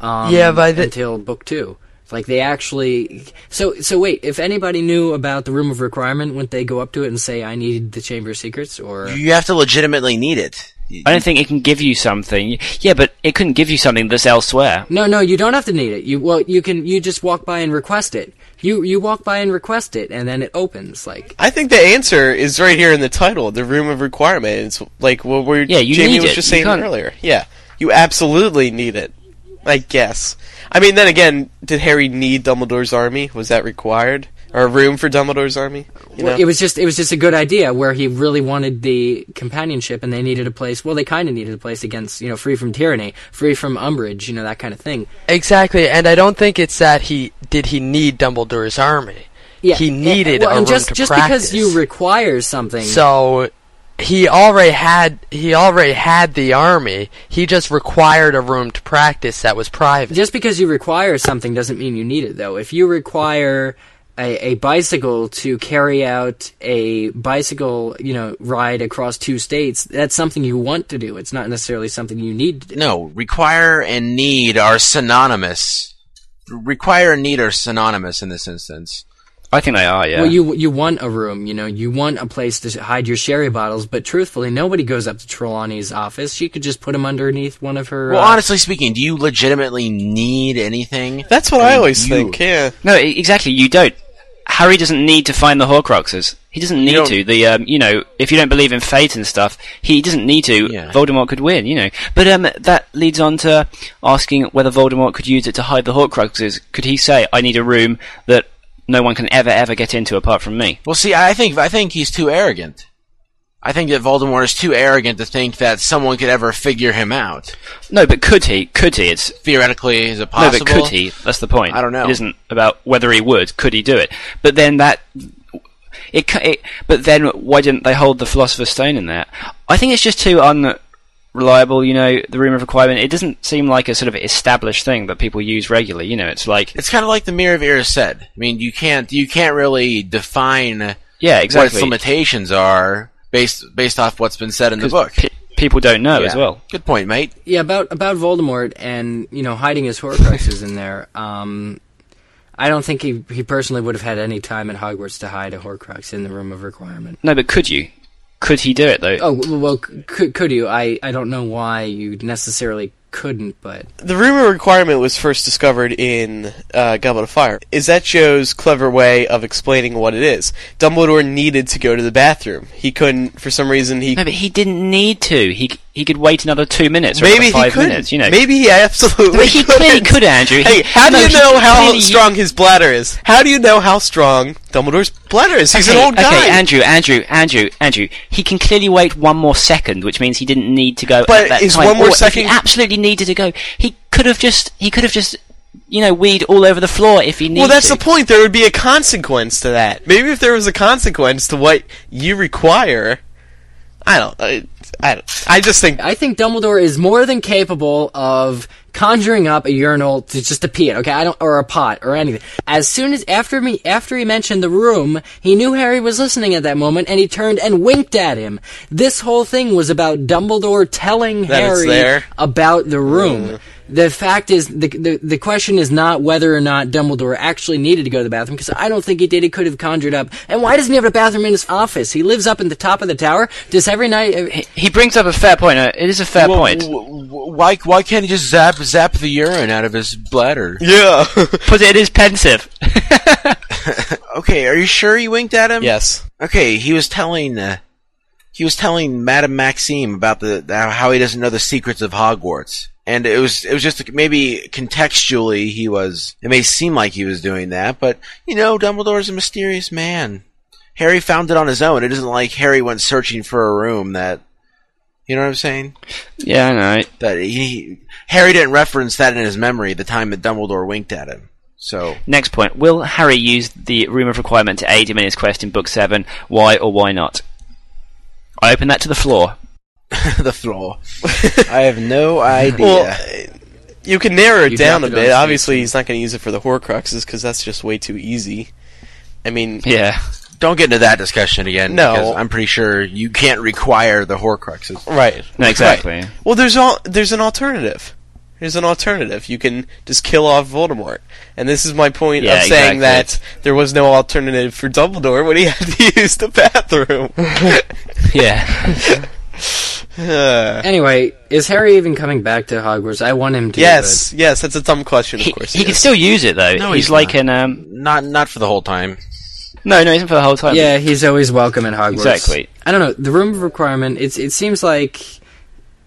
Um,
Yeah, by the-
until book two. Like they actually. So so wait. If anybody knew about the Room of Requirement, wouldn't they go up to it and say, "I need the Chamber of Secrets"? Or
you have to legitimately need it.
I don't think it can give you something. Yeah, but it couldn't give you something that's elsewhere.
no, no, you don't have to need it. You well, you can. You just walk by and request it. You you walk by and request it, and then it opens. Like
I think the answer is right here in the title, the room of requirement. It's like what we're
Yeah, you
Jamie
need
was
it.
just saying
can't-
earlier. Yeah, you absolutely need it. I guess. I mean, then again, did Harry need Dumbledore's army? Was that required, or a room for Dumbledore's army? You
Well,
know?
it was just it was just a good idea where he really wanted the companionship, and they needed a place. Well, they kind of needed a place against you know free from tyranny, free from Umbridge, you know that kind of thing.
Exactly, and I don't think it's that he did he need Dumbledore's army.
Yeah,
He
and-
needed
well,
a
and
room
just
to
just
practice.
because you require something.
So he already had he already had the army. He just required a room to practice that was private.
just because you require something doesn't mean you need it, though. If you require a, a bicycle to carry out a bicycle, you know, ride across two states, that's something you want to do. It's not necessarily something you need to do.
No, require and need are synonymous. Require and need are synonymous in this instance.
I think they are, yeah.
Well, you you want a room, you know, you want a place to hide your sherry bottles, but truthfully, nobody goes up to Trelawney's office. She could just put them underneath one of her.
Well,
uh,
honestly speaking, do you legitimately need anything?
That's what I,
mean,
always
you-
think. Yeah.
No, exactly. You don't. Harry doesn't need to find the Horcruxes. He doesn't need to. The um, you know, if you don't believe in fate and stuff, he doesn't need to.
Yeah.
Voldemort could win, you know. But um, that leads on to asking whether Voldemort could use it to hide the Horcruxes. Could he say, "I need a room that no one can ever ever get into apart from me"?
Well, see, I think I think he's too arrogant. I think that Voldemort is too arrogant to think that someone could ever figure him out.
No, but could he? Could he? It's
Theoretically, is it possible?
no, but could he? That's the point.
I don't know.
It isn't about whether he would. Could he do it? But then that. It, it, but then why didn't they hold the Philosopher's Stone in there? I think it's just too unreliable. You know, the room of requirement. It doesn't seem like a sort of established thing that people use regularly. You know, it's like
It's kind of like the Mirror of Erised. I mean, you can't you can't really define
yeah,
what its limitations are based based off what's been said in the book.
pe- people don't know as well.
Good point, mate.
yeah, about about Voldemort and you know hiding his Horcruxes in there. Um, I don't think he he personally would have had any time at Hogwarts to hide a Horcrux in the Room of Requirement.
No, but could you? Could he do it though?
Oh well, well, c- could could you? I I don't know why you necessarily couldn't, but
The Room of Requirement was first discovered in uh, Goblet of Fire. Is that Joe's clever way of explaining what it is? Dumbledore needed to go to the bathroom. He couldn't, for some reason, he
No, but he didn't need to. He c- he could wait another two minutes or
maybe
five
could.
minutes. You know,
maybe he absolutely.
He
couldn't.
could, Andrew.
Hey,
He-
how do
no,
you know how
clearly-
strong his bladder is? How do you know how strong Dumbledore's bladder is? He's
okay,
an old guy.
Okay, Andrew, Andrew, Andrew, Andrew. He can clearly wait one more second, which means he didn't need to go.
But
at that
is
time.
one more
Or
second-
He absolutely needed to go. He could have just. He could have just. You know, weed all over the floor if he needed.
well, that's
to.
the point. There would be a consequence to that. Maybe if there was a consequence to what you require, I don't. I, I, don't- I just think
I think Dumbledore is more than capable of conjuring up a urinal to just to pee it. Okay, I don't or a pot or anything. As soon as after me after he mentioned the room, he knew Harry was listening at that moment, and he turned and winked at him. This whole thing was about Dumbledore telling
That
Harry about the room. Mm. The fact is, the, the the question is not whether or not Dumbledore actually needed to go to the bathroom, because I don't think he did. He could have conjured up. And why doesn't he have a bathroom in his office? He lives up in the top of the tower. Does every night? uh,
He, he brings up a fair point. Uh, it is a fair
Well,
point.
w- w- why why can't he just zap zap the urine out of his bladder?
Yeah.
But it is pensive.
Okay, are you sure he winked at him?
yes.
Okay, he was telling uh, he was telling Madame Maxime about the, the how he doesn't know the secrets of Hogwarts. And it was it was just maybe contextually he was it may seem like he was doing that, but you know, Dumbledore's a mysterious man. Harry found it on his own. It isn't like Harry went searching for a room that you know what I'm saying?
Yeah, I know.
That he Harry didn't reference that in his memory the time that Dumbledore winked at him. So
Next point. Will Harry use the room of requirement to aid him in his quest in Book 7? Why or why not? I open that to the floor.
the floor. I have no idea.
Well, you can narrow it
You
down a
dropped it on
bit. Obviously, he's not going to use it for the Horcruxes because that's just way too easy. I mean,
Yeah.
Don't get into that discussion again.
No.
because I'm pretty sure you can't require the Horcruxes.
right.
No, exactly.
Well, there's all there's an alternative. There's an alternative. You can just kill off Voldemort, and this is my point
Yeah,
of saying
exactly.
that there was no alternative for Dumbledore when he had to use the bathroom.
Yeah.
Anyway, is Harry even coming back to Hogwarts? I want him to.
yes, yes, that's a dumb question. Of
he
course,
he can still use it, though.
No,
he's,
he's
like
not.
an, um...
Not not for the whole time.
No, no, he isn't for the whole time.
yeah, he's always welcome at Hogwarts.
Exactly.
I don't know. The room of requirement. It's it seems like.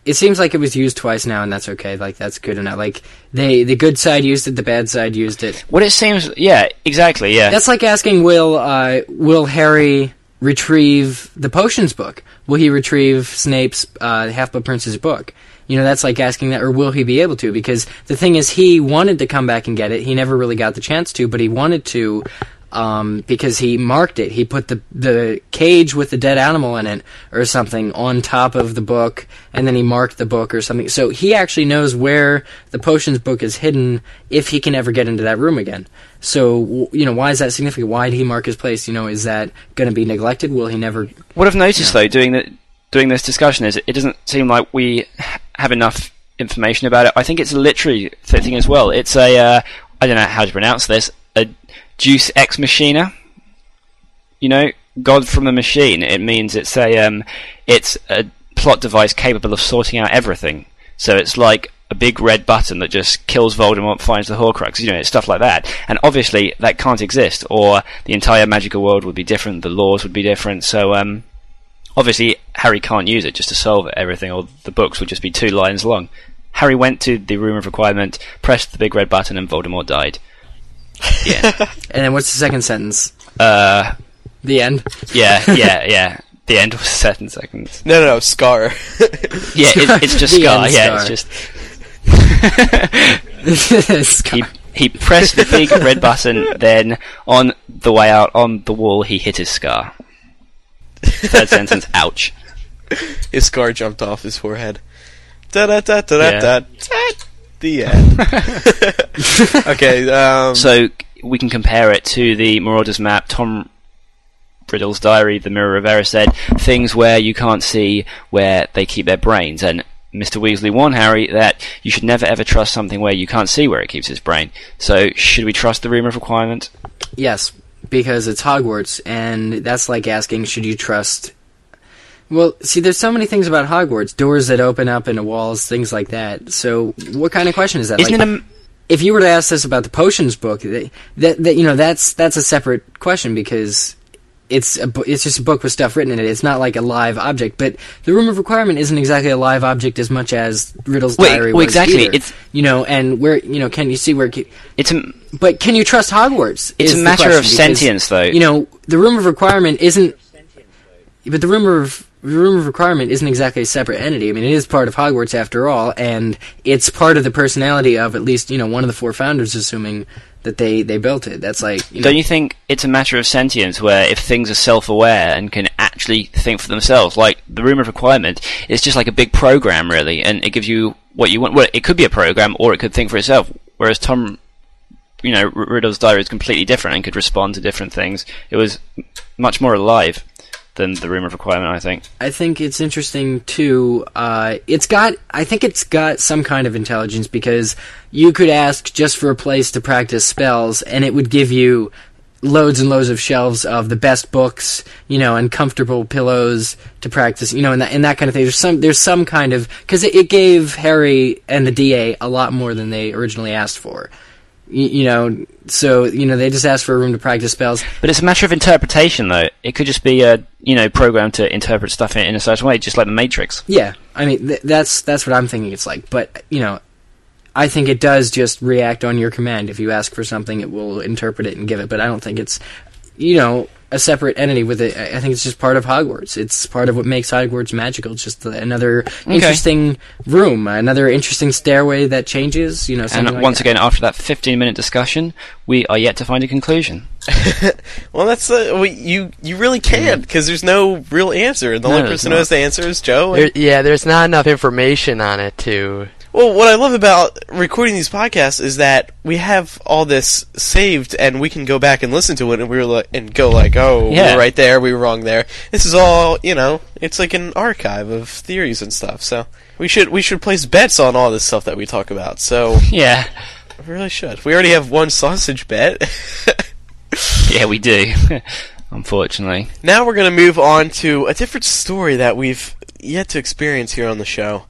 It seems like it was used twice now, and that's okay. Like that's good enough. Like they, the good side used it, the bad side used it.
What it seems... Yeah, exactly, yeah.
That's like asking, will uh, will Harry retrieve the potions book? Will he retrieve Snape's uh, Half Blood Prince's book? You know, that's like asking that, or will he be able to? Because the thing is, he wanted to come back and get it. He never really got the chance to, but he wanted to um, because he marked it. He put the the cage with the dead animal in it or something on top of the book, and then he marked the book or something. So he actually knows where the potions book is hidden if he can ever get into that room again. So you know, why is that significant? Why did he mark his place? You know, is that going to be neglected? Will he never?
What I've noticed though, doing the, doing this discussion, is it doesn't seem like we have enough information about it. I think it's a literary thing as well. It's a uh, I don't know how to pronounce this. A Deus ex machina. You know, God from a machine. It means it's a um, it's a plot device capable of sorting out everything. So it's like a big red button that just kills Voldemort, finds the Horcrux. You know, it's stuff like that. And obviously that can't exist, or the entire magical world would be different. The laws would be different. So um, obviously Harry can't use it just to solve everything, or the books would just be two lines long. Harry went to the room of requirement, pressed the big red button, and Voldemort died. Yeah.
And then what's the second sentence?
uh,
The end.
yeah, yeah, yeah. The end was seven seconds.
No, no, no, Scar.
Yeah, it, it's just Scar.
end
Yeah,
Scar.
it's just he he pressed the big red button. Then on the way out on the wall, he hit his scar. Third sentence. Ouch.
his scar jumped off his forehead. Da da da da da da. da. The end. okay. Um,
So we can compare it to the Marauders map. Tom Riddle's diary, the Mirror of Erised things where you can't see where they keep their brains, and Mr. Weasley warned Harry that you should never ever trust something where you can't see where it keeps its brain. So should we trust the Room of Requirement?
Yes, because it's Hogwarts, and that's like asking, should you trust? Well, see, there's so many things about Hogwarts: doors that open up into walls, things like that. So, what kind of question is that?
Isn't
Like,
it a
if you were to ask this about the potions book, that, that, that you know, that's that's a separate question because it's a, it's just a book with stuff written in it. It's not like a live object. But the Room of Requirement isn't exactly a live object as much as Riddle's
Wait,
diary
well,
was.
exactly,
either.
it's-
you know, and where you know, can you see where?
it's a
but can you trust Hogwarts?
It's a matter of
because,
sentience, though.
You know, the room of requirement isn't. But the room of the room of requirement isn't exactly a separate entity. I mean, it is part of Hogwarts after all, and it's part of the personality of at least you know one of the four founders, assuming that they they built it. That's like you know,
Don't you think it's a matter of sentience where if things are self-aware and can actually think for themselves. Like the Room of Requirement is just like a big program, really, and it gives you what you want. Well, it could be a program, or it could think for itself. Whereas Tom, you know, Riddle's diary is completely different and could respond to different things. It was much more alive than the Room of Requirement, I think.
I think it's interesting too. Uh, it's got, I think it's got some kind of intelligence because you could ask just for a place to practice spells, and it would give you loads and loads of shelves of the best books, you know, and comfortable pillows to practice, you know, and that, and that kind of thing. There's some, there's some kind of because it, it gave Harry and the DA a lot more than they originally asked for. You, know, so you know they just ask for a room to practice spells.
But it's a matter of interpretation, though. It could just be a you know program to interpret stuff in, in a certain way, just like the Matrix.
Yeah, I mean th- that's that's what I'm thinking it's like. But you know, I think it does just react on your command. If you ask for something, it will interpret it and give it. But I don't think it's you know a separate entity with it. I I think it's just part of Hogwarts. It's part of what makes Hogwarts magical. It's just another interesting room, another interesting stairway that changes. You know,
And
like
once
that.
again, after that 15 minute discussion, we are yet to find a conclusion.
Well, that's uh, well, you you really can't because there's no real answer. The
No,
only person who
not.
has the answer is Joe.
There, yeah, there's not enough information on it to.
Well, what I love about recording these podcasts is that we have all this saved, and we can go back and listen to it, and we were like, and go like, oh, we
Yeah.
were right there, we were wrong there. This is all you know. It's like an archive of theories and stuff. So we should we should place bets on all this stuff that we talk about. So
Yeah.
we really should. We already have one sausage bet.
Yeah, we do. Unfortunately.
Now we're going to move on to a different story that we've yet to experience here on the show.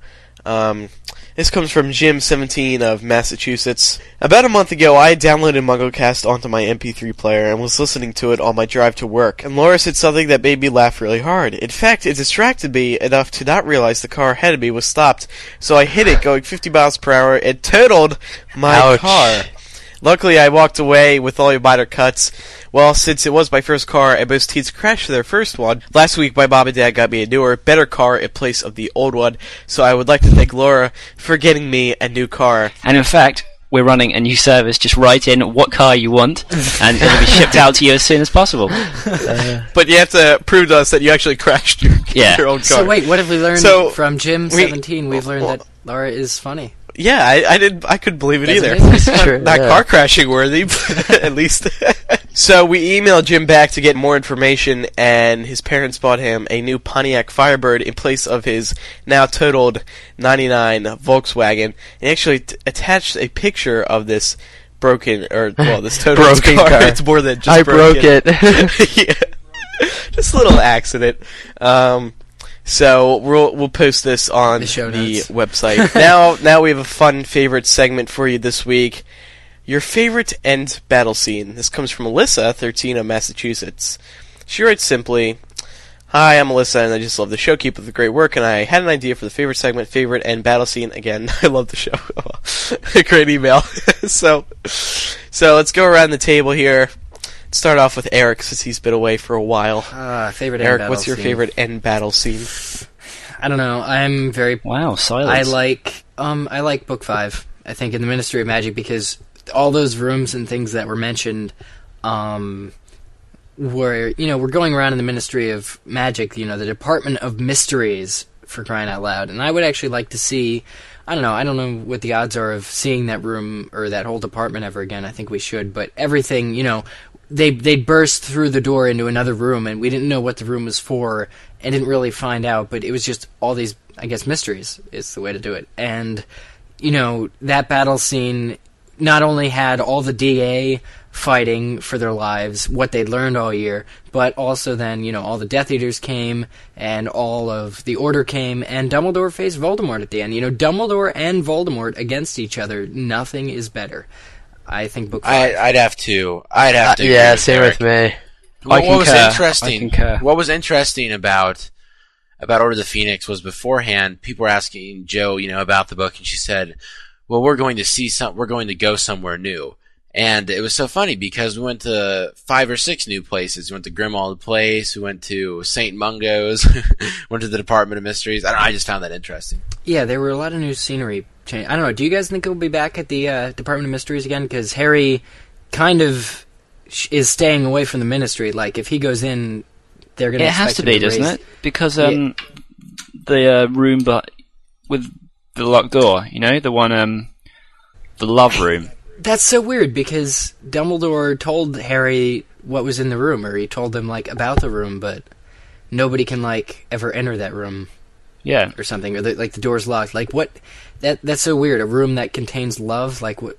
Um, this comes from Jim17 of Massachusetts. About a month ago, I downloaded MuggleCast onto my MP3 player and was listening to it on my drive to work. And Laura said something that made me laugh really hard. In fact, it distracted me enough to not realize the car ahead of me was stopped. So I hit it going 50 miles per hour and totaled my
Ouch.
car. Luckily, I walked away with only minor cuts. Well, since it was my first car and most teens crashed their first one, last week my mom and dad got me a newer, better car in place of the old one. So I would like to thank Laura for getting me a new car.
And in fact, we're running a new service. Just write in what car you want, and it'll be shipped out to you as soon as possible.
But you have to prove to us that you actually crashed your,
Yeah.
your own car.
So wait, what have we learned
So,
from Jim
we-
Seventeen? We've learned that Laura is funny.
Yeah, I, I didn't. I couldn't believe it
That's
either.
amazing.
Not- not
yeah.
car crashing worthy, but at least. so we emailed Jim back to get more information, and his parents bought him a new Pontiac Firebird in place of his now totaled '99 Volkswagen. And actually t- attached a picture of this broken or well, this totaled
Broken
car.
car.
It's more than just
I broke it.
yeah. Just a little accident. Um, so we'll we'll post this on
The show
the website. now now we have a fun favorite segment for you this week. Your favorite end battle scene. This comes from Alyssa, 13 of Massachusetts. She writes simply, Hi, I'm Alyssa, and I just love the show. Keep up the great work. And I had an idea for the favorite segment, favorite end battle scene. Again, I love the show. great email. so, so let's go around the table here. Start off with Eric, since he's been away for a while.
Uh, favorite
Eric,
end
what's your
scene?
favorite end battle scene?
I don't know. I'm very
Wow,
I like um I like book five. I think in the Ministry of Magic because all those rooms and things that were mentioned, um, were you know we're going around in the Ministry of Magic. You know the Department of Mysteries for crying out loud. And I would actually like to see. I don't know. I don't know what the odds are of seeing that room or that whole department ever again. I think we should, but everything you know. They they burst through the door into another room, and we didn't know what the room was for, and didn't really find out. But it was just all these, I guess, mysteries is the way to do it. And you know that battle scene not only had all the DA fighting for their lives, what they'd learned all year, but also then you know all the Death Eaters came and all of the Order came, and Dumbledore faced Voldemort at the end. You know, Dumbledore and Voldemort against each other. Nothing is better. I think book five.
I, I'd have to. I'd have uh, to. agree
yeah,
with
same
Eric.
with me.
What,
I
what was
concur. I
interesting?
concur.
What was interesting about about Order of the Phoenix was beforehand people were asking Joe, you know, about the book, and she said, "Well, we're going to see some. We're going to go somewhere new." And it was so funny because we went to five or six new places. We went to Grimmauld Place. We went to St. Mungo's. went to the Department of Mysteries. I, don't I just found that interesting.
Yeah, there were a lot of new scenery change. I don't know. Do you guys think he'll be back at the uh, Department of Mysteries again? Because Harry kind of sh- is staying away from the Ministry. Like, if he goes in, they're going to.
It has to be, doesn't it? Because um, the uh, room but with the locked door, you know, the one um, the love room.
That's so weird because Dumbledore told Harry what was in the room, or he told him like about the room, but nobody can like ever enter that room
Yeah,
or something, or the, like the door's locked. Like what? That that's so weird. A room that contains love, like what?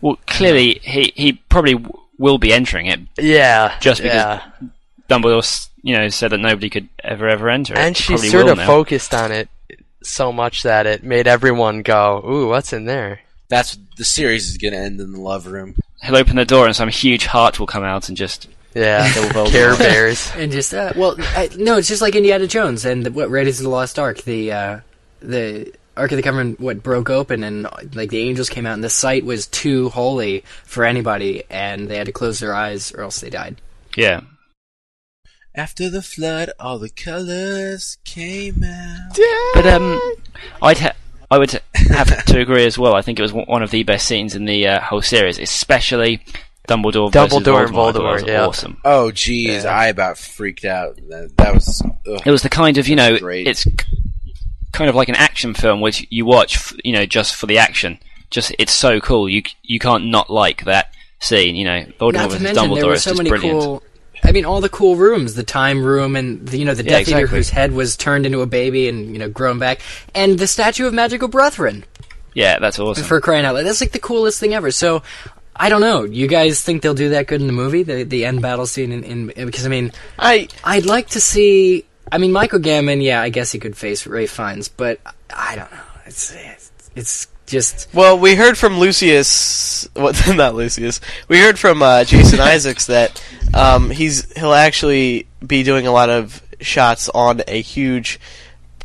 well, clearly he he probably w- will be entering it.
Yeah,
Just because
yeah.
Dumbledore, you know, said that nobody could ever ever enter it.
and she
Probably
sort of
now.
focused on it so much that it made everyone go, "Ooh, what's in there?"
That's the series is gonna end in the love room.
He'll open the door and some huge heart will come out and just
Yeah,
kill Voldemort.
Care Bears.
And just uh, well, I, no, it's just like Indiana Jones and the, what Raiders of the Lost Ark. The uh, the Ark of the Covenant what broke open and like the angels came out and the site was too holy for anybody and they had to close their eyes or else they died.
yeah.
After the flood, all the colors came out.
But um, I'd ha- I would have to agree as well. I think it was one one of the best scenes in the uh, whole series, especially Dumbledore, versus
Dumbledore and
Voldemort. I thought
Voldemort,
was
yeah.
awesome.
Oh, jeez, I about freaked out. That, that was. Ugh.
It was the kind of you know,
Great.
it's c- kind of like an action film which you watch, you know, just for the action. Just it's so cool. You you can't not like that scene. You know, Voldemort
Not to mention
Dumbledore
there were so many
brilliant.
cool. I mean, all the cool rooms, the time room, and the, you know the
Yeah,
Death Eater whose head was turned into a baby and you know grown back, and the statue of Magical Brethren.
Yeah, that's awesome.
for crying out loud. That's like the coolest thing ever. So, I don't know. You guys think they'll do that good in the movie? The the end battle scene in, in because I mean,
I
I'd like to see. I mean, Michael Gambon, Yeah, I guess he could face Ralph Fiennes, but I don't know. It's it's, it's just
well, we heard from Lucius. What? Not Lucius. We heard from uh, Jason Isaacs that um, he's he'll actually be doing a lot of shots on a huge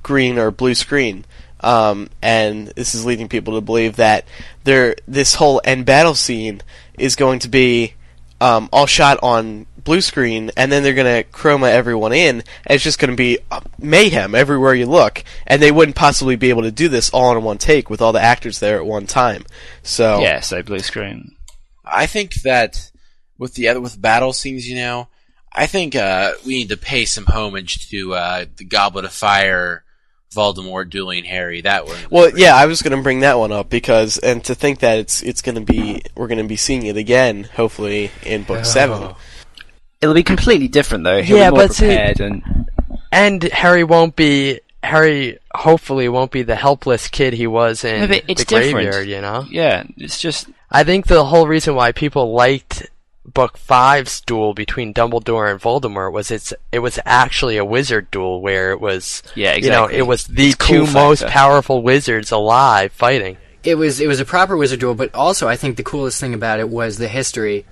green or blue screen. Um, and this is leading people to believe that there this whole end battle scene is going to be um, all shot on blue screen, and then they're going to chroma everyone in, and it's just going to be uh, mayhem everywhere you look, and they wouldn't possibly be able to do this all in one take with all the actors there at one time. So
yeah, so blue screen.
I think that with the other with battle scenes, you know, I think uh, we need to pay some homage to uh, the Goblet of Fire, Voldemort dueling Harry. That one.
Well, yeah, I was going to bring that one up because, and to think that it's it's going to be we're going to be seeing it again, hopefully in book seven.
It'll be completely different though. He'll
Yeah,
be more
but see-
and
And Harry won't be Harry. Hopefully, won't be the helpless kid he was in
No, but it's
the
different.
graveyard. You know.
yeah, it's just
I think the whole reason why people liked Book Five's duel between Dumbledore and Voldemort was it's it was actually a wizard duel where it was
Yeah, exactly.
you know it was the
It's cool
two most powerful wizards alive fighting.
it was it was a proper wizard duel, but also I think the coolest thing about it was the history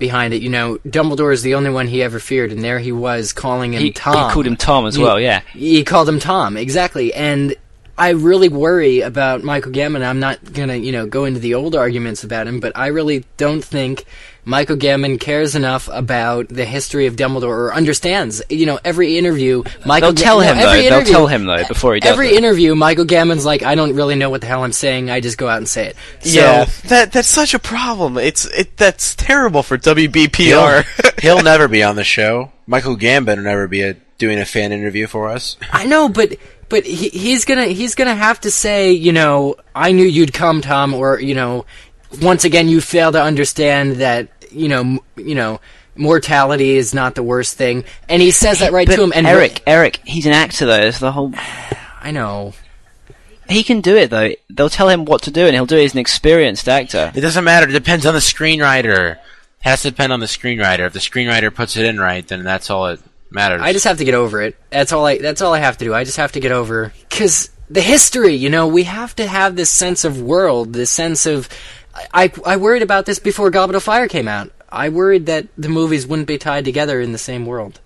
behind it. You know, Dumbledore is the only one he ever feared, and there he was calling him
he, he called him Tom as
He-
well. Yeah,
He called him Tom, exactly. And I really worry about Michael Gambon. I'm not gonna, you know, go into the old arguments about him, but I really don't think Michael Gambon cares enough about the history of Dumbledore or understands. You know, every interview, Michael.
they'll tell
Ga-
him
no,
though. They'll tell him though before he does
Every
it.
interview, Michael Gambon's like, I don't really know what the hell I'm saying. I just go out and say it. So,
yeah, that that's such a problem. It's it that's terrible for
He'll,
WBPR.
he'll never be on the show. Michael Gambon will never be a, doing a fan interview for us.
I know, but but he, he's gonna he's gonna have to say, you know, I knew you'd come, Tom, or you know, once again you fail to understand that, you know, m- you know, mortality is not the worst thing, and he says that right
But
to him. And
Eric, Eric, he's an actor though. It's the whole.
I know.
He can do it though. They'll tell him what to do, and he'll do it as an experienced actor.
It doesn't matter. It depends on the screenwriter. It has to depend on the screenwriter. If the screenwriter puts it in right, then that's all it matters.
I just have to get over it. That's all I. That's all I have to do. I just have to get over because the history. You know, we have to have this sense of world, this sense of. I I worried about this before Goblet of Fire came out. I worried that the movies wouldn't be tied together in the same world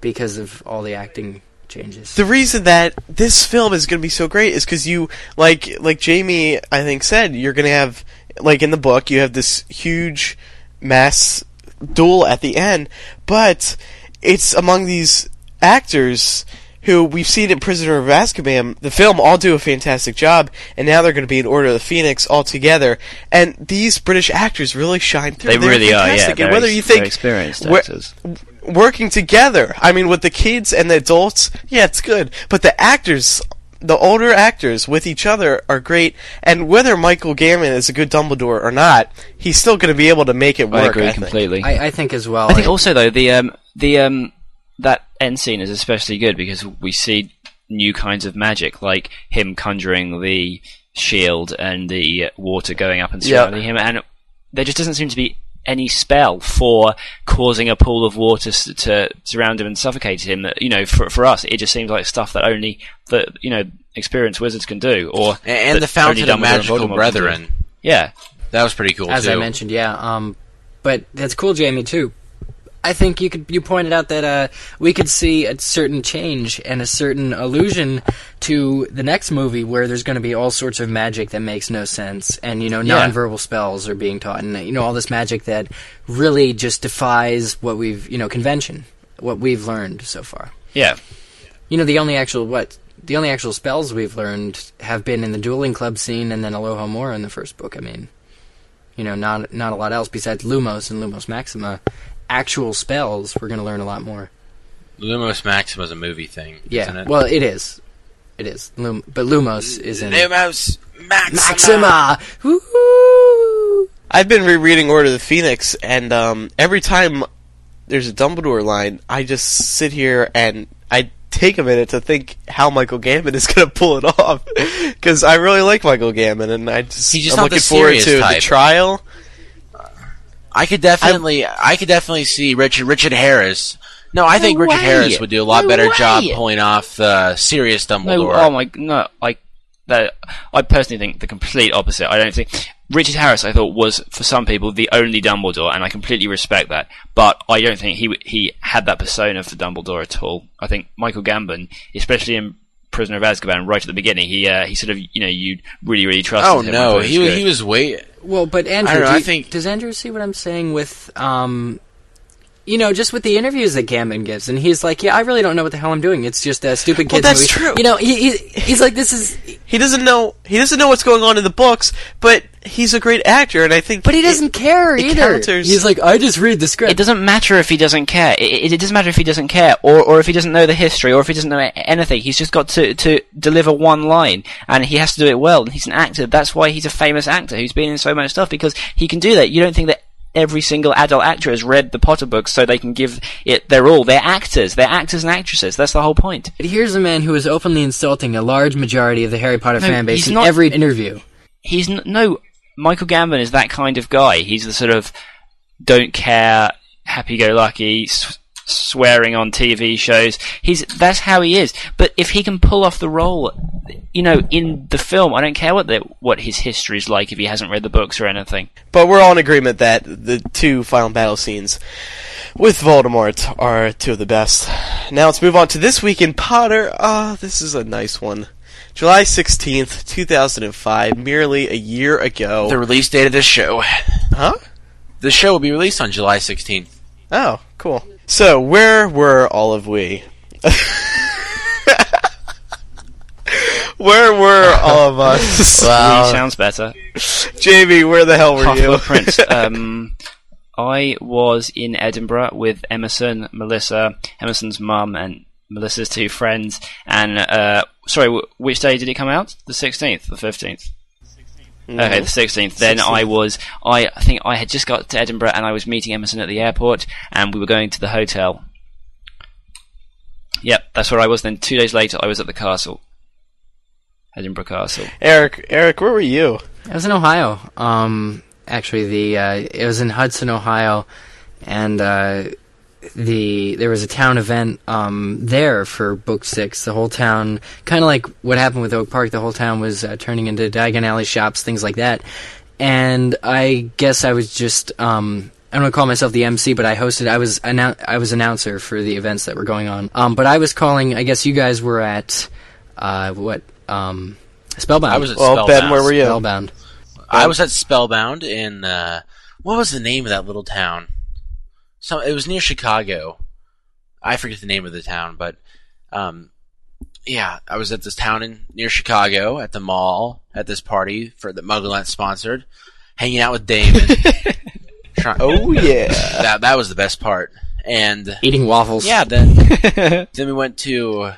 because of all the acting changes.
the reason that this film is going to be so great is because you like like Jamie I think said you're going to have like in the book you have this huge mass duel at the end, but it's among these actors who we've seen in Prisoner of Azkaban, the film, all do a fantastic job, and now they're going to be in Order of the Phoenix all together. And these British actors really shine through.
They
They're
really are, yeah.
And whether
ex-
you think
experienced actors.
working together, I mean, with the kids and the adults, yeah, it's good. But the actors, the older actors with each other are great. And whether Michael Gambon is a good Dumbledore or not, he's still going to be able to make it work.
I agree
think.
completely.
I, I think as well.
I think also though the um the um that end scene is especially good because we see new kinds of magic, like him conjuring the shield and the water going up and
Yeah.
surrounding him, and there just doesn't seem to be any spell for causing a pool of water s- to surround him and suffocate him. That you know, for for us, it just seems like stuff that only that you know experienced wizards can do, or
And, and the Fountain
only
of Magical
Voldemort can do.
Brethren.
Yeah,
That was pretty cool
as
too.
I mentioned, yeah. Um, but that's cool, Jamie, too. I think you could you pointed out that uh, we could see a certain change and a certain allusion to the next movie where there's going to be all sorts of magic that makes no sense and you know
Yeah.
nonverbal spells are being taught and you know all this magic that really just defies what we've you know convention what we've learned so far.
yeah.
You know the only actual what the only actual spells we've learned have been in the dueling club scene and then Alohomora in the first book. I mean, you know, not not a lot else besides Lumos and Lumos Maxima. Actual spells, we're going to learn a lot more.
Lumos Maxima is a movie thing,
Yeah,
isn't it?
well, it is, it is. Lum- but Lumos is in
Lumos Maxima.
Maxima. Woo!
I've been rereading Order of the Phoenix, and um, every time there's a Dumbledore line, I just sit here and I take a minute to think how Michael Gambon is going to pull it off. Because I really like Michael Gambon, and I just,
He's just
I'm looking forward
serious
to the trial.
I could definitely, I, could definitely see Richard Richard Harris. No, I think Richard
way.
Harris would do a lot
No
better
way.
job pulling off the serious
No,
Dumbledore.
oh my, no, I, that, I personally think the complete opposite. I don't think Richard Harris. I thought was for some people the only Dumbledore, and I completely respect that. But I don't think he he had that persona for Dumbledore at all. I think Michael Gambon, especially in Prisoner of Azkaban, right at the beginning, he uh, he sort of you know you really really trusted
oh
him.
No, he
was
was he was way.
Well, but Andrew,
I don't know,
do
I
you-
think-
does Andrew see what I'm saying with um, you know, just with the interviews that Gambon gives, and he's like, "Yeah, I really don't know what the hell I'm doing. It's just a stupid
kid."
Well,
that's
movie."
true.
You know, he, he he's like, "This is,"
He doesn't know. He doesn't know what's going on in the books, but he's a great actor, and I think.
but he doesn't care either.
counters-
He's like, "I just read the script."
It doesn't matter if he doesn't care. It, it, it doesn't matter if he doesn't care, or, or if he doesn't know the history, or if he doesn't know anything. He's just got to, to deliver one line, and he has to do it well. And he's an actor. That's why he's a famous actor who's been in so much stuff because he can do that. You don't think that every single adult actor has read the Potter books so they can give it their all. They're actors. They're actors and actresses. That's the whole point.
But here's a man who is openly insulting a large majority of the Harry Potter
No,
fan base in
not-
every interview.
He's n- no Michael Gambon is that kind of guy. He's the sort of don't care, happy-go-lucky, s- swearing on TV shows. He's that's how he is. But if he can pull off the role, you know, in the film, I don't care what the, what his history's like if he hasn't read the books or anything.
But we're all in agreement that the two final battle scenes with Voldemort are two of the best. Now let's move on to this week in Potter. Ah, this is a nice one. July 16th, 2005, merely a year ago.
The release date of this show.
huh?
The show will be released on July 16th.
Oh, cool. So, where were all of we? where were all of us?
He sounds better.
Jamie, where the hell were
Half
you?
Blood Prince. Um, I was in Edinburgh with Emerson, Melissa, Emerson's mum, and Melissa's two friends. And uh, sorry, w- which day did it come out? The sixteenth, the fifteenth. Okay, the sixteenth. Then I was, I, I think I had just got to Edinburgh, and I was meeting Emerson at the airport, and we were going to the hotel. Yep, that's where I was. Then two days later, I was at the castle, Edinburgh Castle.
Eric, Eric, where were you?
I was in Ohio. Um, actually, the uh, it was in Hudson, Ohio, and uh, the there was a town event um, there for Book Six. The whole town, kind of like what happened with Oak Park, the whole town was uh, turning into Diagon Alley shops, things like that. And I guess I was just um, I don't want to call myself the MC, but I hosted. I was annou- I was announcer for the events that were going on. Um, but I was calling. I guess you guys were at uh, what um, Spellbound.
I was at
Well,
Spellbound.
Ben, where were you?
Spellbound.
I was at Spellbound in uh, what was the name of that little town? Some it was near Chicago. I forget the name of the town, but um, yeah, I was at this town in near Chicago at the mall at this party for the MuggleNet sponsored, hanging out with Damon. Try-
Oh yeah.
that that was the best part. And
Eating waffles.
yeah, then then we went to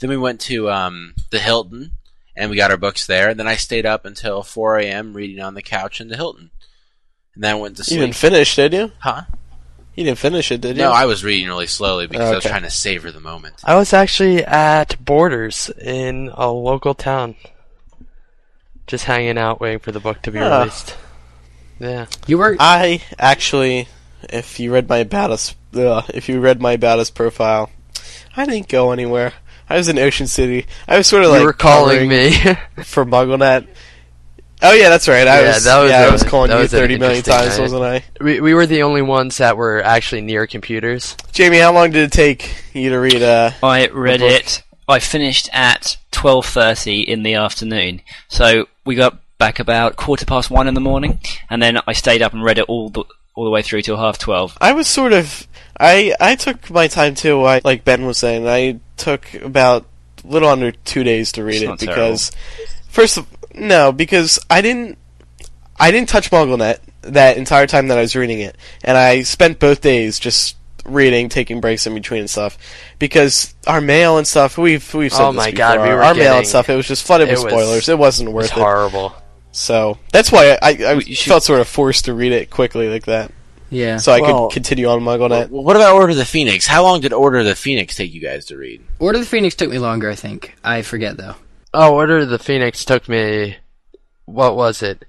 then we went to um, the Hilton and we got our books there. And then I stayed up until 4 a.m. reading on the couch in the Hilton. And then I went to
You
sleep.
didn't finish, did you?
huh?
You didn't finish it, did you?
No, I was reading really slowly because I was trying to savor the moment.
I was actually at Borders in a local town, just hanging out, waiting for the book to be
Ah.
released. Yeah.
You were.
I actually, if you read my about us, ugh, if you read my about us profile, I didn't go anywhere. I was in Ocean City. I was sort of like
you were calling me.
for MuggleNet. Oh yeah, that's right. I
Yeah,
was.
that was
yeah, I
a-
was calling
that
you
was
thirty million times,
night.
wasn't I?
we we were the only ones that were actually near computers.
Jamie, how long did it take you to read? Uh,
I read it. I finished at twelve thirty in the afternoon. So we got back about quarter past one in the morning, and then I stayed up and read it all the all the way through till half twelve.
I was sort of. I I took my time too. I like Ben was saying. I took about a little under two days to read
It's
it
not
because first of no because I didn't I didn't touch MuggleNet that entire time that I was reading it, and I spent both days just reading, taking breaks in between and stuff because our mail and stuff. We've we've said
Oh
this
my
before,
God, we were
our mail and stuff. It was just flooded with
it was-
spoilers. it wasn't worth
It was
worth it.
horrible.
So that's why I, I, I
should-
felt sort of forced to read it quickly like that,
Yeah.
so I
Well-
could continue on MuggleNet.
Well, what about Order of the Phoenix? How long did Order of the Phoenix take you guys to read?
Order of the Phoenix took me longer, I think. I forget though.
Oh, Order of the Phoenix took me. What was it?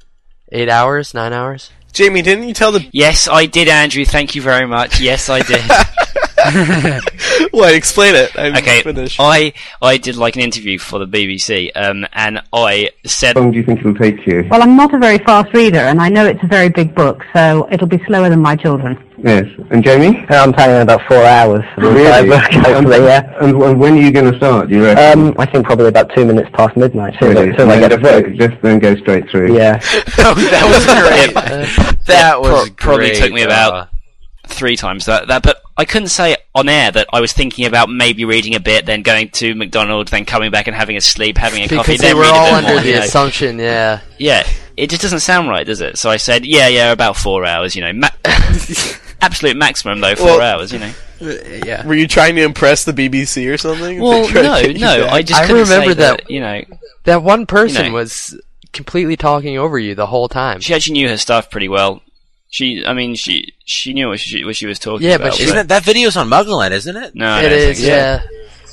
Eight hours? Nine hours?
Jamie, didn't you tell the
Yes, I did, Andrew. Thank you very much. Yes, I did.
Wait, explain it. I'm
okay,
finished.
I I did like an interview for the BBC, um, and I said
How long do you think it'll take you?
Well, I'm not a very fast reader, and I know it's a very big book, so it'll be slower than my children.
Yes. And Jamie?
I'm planning about four hours.
Really?
Hopefully, yeah.
And, and when are you going to start, do you reckon?
Um, I think probably about two minutes past midnight. Soon,
Really?
soon I
And
get
then
the
just,
book.
just then go straight through.
Yeah.
that was great. that was
pro- probably
great,
took me
uh,
about three times that, that. But I couldn't say on air that I was thinking about maybe reading a bit, then going to McDonald's, then coming back and having a sleep, having a coffee,
Because they
then
were
read
all under
more,
the
you know.
assumption, yeah.
Yeah, it just doesn't sound right, does it? So I said, yeah, yeah, about four hours. You know, ma- absolute maximum though, four
Well-
hours. You know.
yeah.
Were you trying to impress the BBC or something?
Well, no, no. I just
I
couldn't say
remember that-
You know,
That one person
You know.
was completely talking over you the whole time.
she actually knew her stuff pretty well. She, I mean, she she knew what she what she was talking
Yeah, but
about.
she-
Isn't it that video's on MuggleNet, isn't it?
No, I
It
don't
is,
think so.
yeah.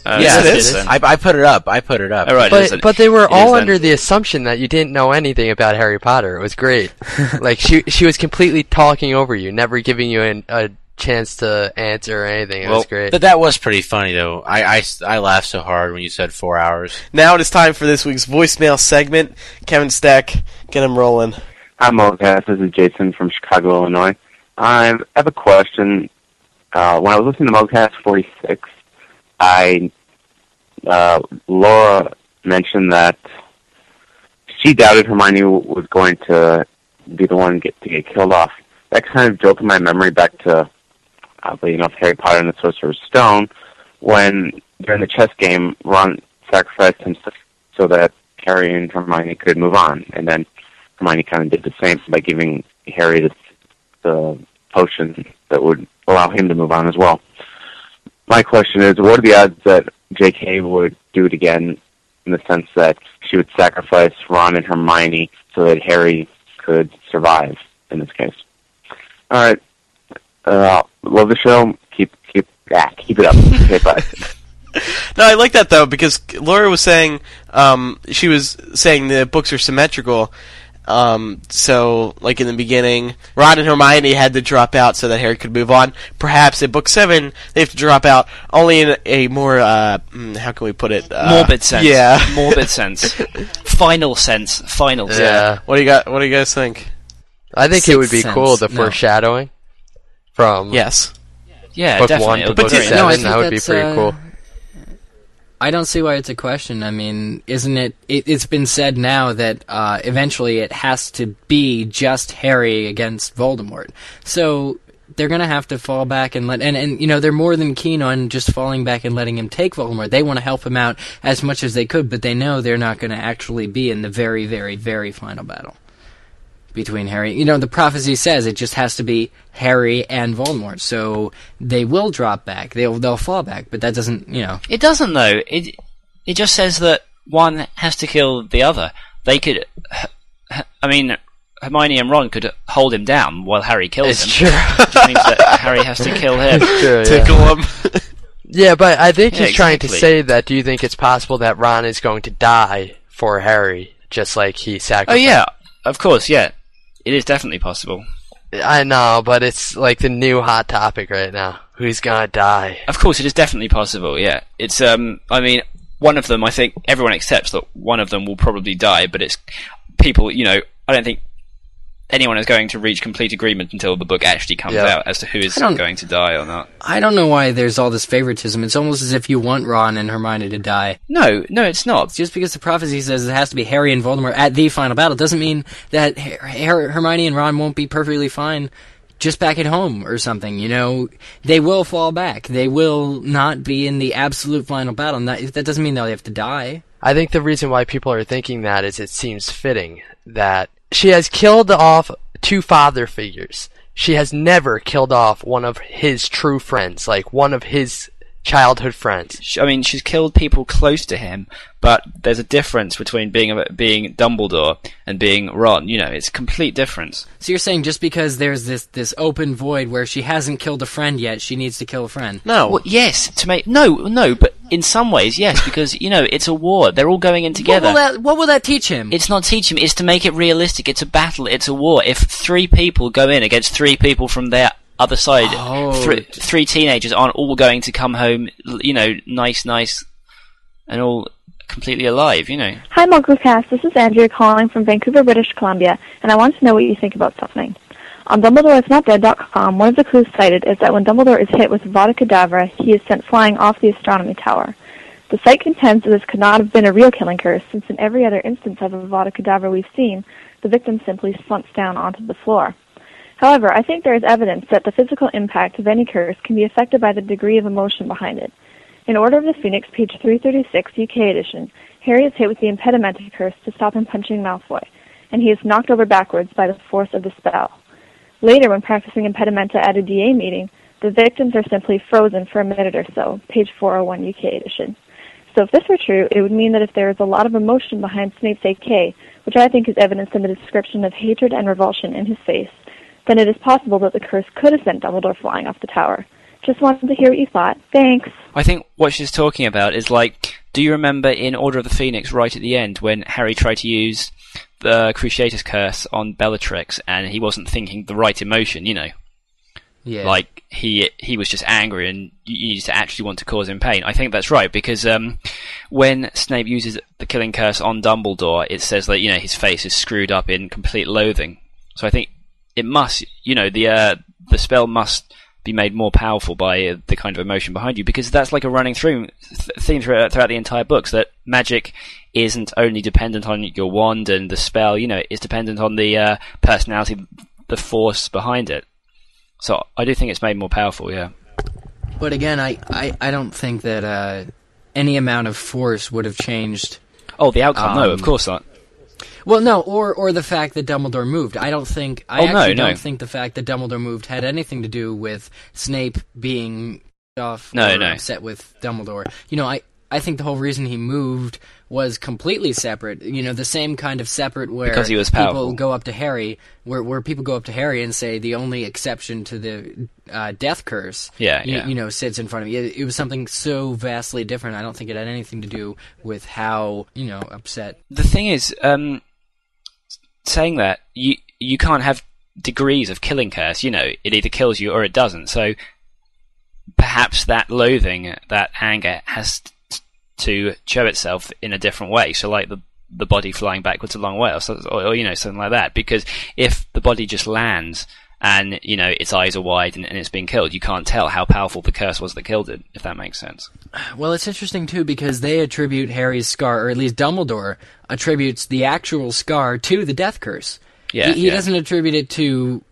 Uh,
Yes,
it's
it is.
then.
I, I put it up. I put it up.
Oh, right, it is
But
then.
but they were
It is
all
then.
under the assumption that you didn't know anything about Harry Potter. It was great. like she she was completely talking over you, never giving you an, a chance to answer or anything. It
Well,
was great.
But that was pretty funny, though. I, I, I laughed so hard when you said four hours.
Now it is time for this week's voicemail segment. Kevin Steck, get him rolling.
Hi, MuggleCast. This is Jason from Chicago, Illinois. I have a question. Uh, when I was listening to MuggleCast 46, I uh, Laura mentioned that she doubted Hermione was going to be the one get, to get killed off. That kind of jolted my memory back to, you know, Harry Potter and the Sorcerer's Stone, when during the chess game, Ron sacrificed himself so that Harry and Hermione could move on, and then Hermione kind of did the same by giving Harry the, the potion that would allow him to move on as well. My question is, what are the odds that J.K. would do it again in the sense that she would sacrifice Ron and Hermione so that Harry could survive in this case? All right. Uh, love the show. Keep keep ah, keep it up. Okay, bye.
No, I like that though because Laura was saying um, she was saying the books are symmetrical. Um, so, like in the beginning, Ron and Hermione had to drop out so that Harry could move on. Perhaps in book seven, they have to drop out only in a more uh, mm, how can we put it? Uh,
Morbid sense.
Yeah.
Morbid sense. Final sense. Final sense.
yeah,
What do you got? What do you guys think?
I think it would be
Sixth
cool the
no.
foreshadowing from
Yes.
Yeah,
book
definitely.
one to
It'll
book
great.
seven.
No, I think
that would be pretty
uh,
cool.
I don't see why it's a question. I mean, isn't it? it it's been said now that uh, eventually it has to be just Harry against Voldemort. So they're going to have to fall back and let and and you know they're more than keen on just falling back and letting him take Voldemort. They want to help him out as much as they could, but they know they're not going to actually be in the very, very, very final battle between Harry. You know, the prophecy says it just has to be Harry and Voldemort, so they will drop back. They'll they'll fall back, but that doesn't you know.
It doesn't though. It it just says that one has to kill the other. They could. I mean, Hermione and Ron could hold him down while Harry kills
It's
him.
true.
Which means that Harry has to kill him.
True, yeah.
Him.
Yeah, but I think
Yeah,
he's trying to say that. Do you think it's possible that Ron is going to die for Harry, just like he sacrificed?
Oh yeah, of course, yeah. It is definitely possible.
I know, but it's like the new hot topic right now. Who's gonna die?
Of course, it is definitely possible. Yeah, it's. Um, I mean, one of them. I think everyone accepts that one of them will probably die, but it's people. You know, I don't think anyone is going to reach complete agreement until the book actually comes
Yeah.
out as to who is going to die or not.
I don't know why there's all this favoritism. It's almost as if you want Ron and Hermione to die.
No, no, it's not.
Just because the prophecy says it has to be Harry and Voldemort at the final battle doesn't mean that Her- Her- Hermione and Ron won't be perfectly fine just back at home or something. You know, they will fall back. They will not be in the absolute final battle. Not, that doesn't mean they'll have to die.
I think the reason why people are thinking that is it seems fitting that she has killed off two father figures. She has never killed off one of his true friends, like one of his childhood friends.
I mean, she's killed people close to him, but there's a difference between being being Dumbledore and being Ron. You know, it's a complete difference.
So you're saying just because there's this this open void where she hasn't killed a friend yet, she needs to kill a friend?
No.
Well, yes, to make no, no, but in some ways, yes, because you know it's a war. They're all going in
What
together.
will that What will that teach him?
It's not teach him. It's to make it realistic. It's a battle. It's a war. If three people go in against three people from their other side,
Oh.
three, three teenagers aren't all going to come home, you know, nice, nice, and all completely alive. You know.
Hi, MuggleCast. This is Andrea calling from Vancouver, British Columbia, and I want to know what you think about something. On DumbledoreIsNotDead.com, one of the clues cited is that when Dumbledore is hit with Avada Kedavra, he is sent flying off the astronomy tower. The site contends that this could not have been a real killing curse, since in every other instance of a Avada Kedavra we've seen, the victim simply slumps down onto the floor. However, I think there is evidence that the physical impact of any curse can be affected by the degree of emotion behind it. In Order of the Phoenix, page 336, UK edition, Harry is hit with the Impedimenta curse to stop him punching Malfoy, and he is knocked over backwards by the force of the spell. Later, when practicing Impedimenta at a DA meeting, the victims are simply frozen for a minute or so, page 401 UK edition. So if this were true, it would mean that if there is a lot of emotion behind Snape's AK, which I think is evidenced in the description of hatred and revulsion in his face, then it is possible that the curse could have sent Dumbledore flying off the tower. Just wanted to hear what you thought. Thanks.
I think what she's talking about is like, do you remember in Order of the Phoenix, right at the end, when Harry tried to use the Cruciatus Curse on Bellatrix, and he wasn't thinking the right emotion, you know?
yeah.
Like he he was just angry, and you used to actually want to cause him pain. I think that's right because um, when Snape uses the Killing Curse on Dumbledore, it says that you know his face is screwed up in complete loathing. So I think it must, you know, the uh, the spell must be made more powerful by uh, the kind of emotion behind you because that's like a running through th- theme throughout, throughout the entire books that magic isn't only dependent on your wand and the spell, you know, it's dependent on the uh, personality, the force behind it. So I do think it's made more powerful, yeah.
But again, I, I, I don't think that uh, any amount of force would have changed.
Oh, the outcome? no, of
Um,
course not.
Well, no, or or the fact that Dumbledore moved. I don't think. I
Oh,
actually
no.
don't think the fact that Dumbledore moved had anything to do with Snape being off
No, no.
upset with Dumbledore. You know, I I think the whole reason he moved was completely separate. You know, the same kind of separate where
Because he was
people go up to Harry, where where people go up to Harry and say the only exception to the uh, death curse,
Yeah,
you,
yeah.
you know, sits in front of you. It, it was something so vastly different. I don't think it had anything to do with how you know upset
The thing is, um, saying that you you can't have degrees of killing curse. You know, it either kills you or it doesn't. So perhaps that loathing, that anger, has to show itself in a different way. So, like the the body flying backwards a long way, or, or you know something like that. Because if the body just lands and you know its eyes are wide and, and it's being killed, you can't tell how powerful the curse was that killed it. If that makes sense.
Well, it's interesting too because they attribute Harry's scar, or at least Dumbledore attributes the actual scar to the death curse.
Yeah,
he, he
yeah.
doesn't attribute it to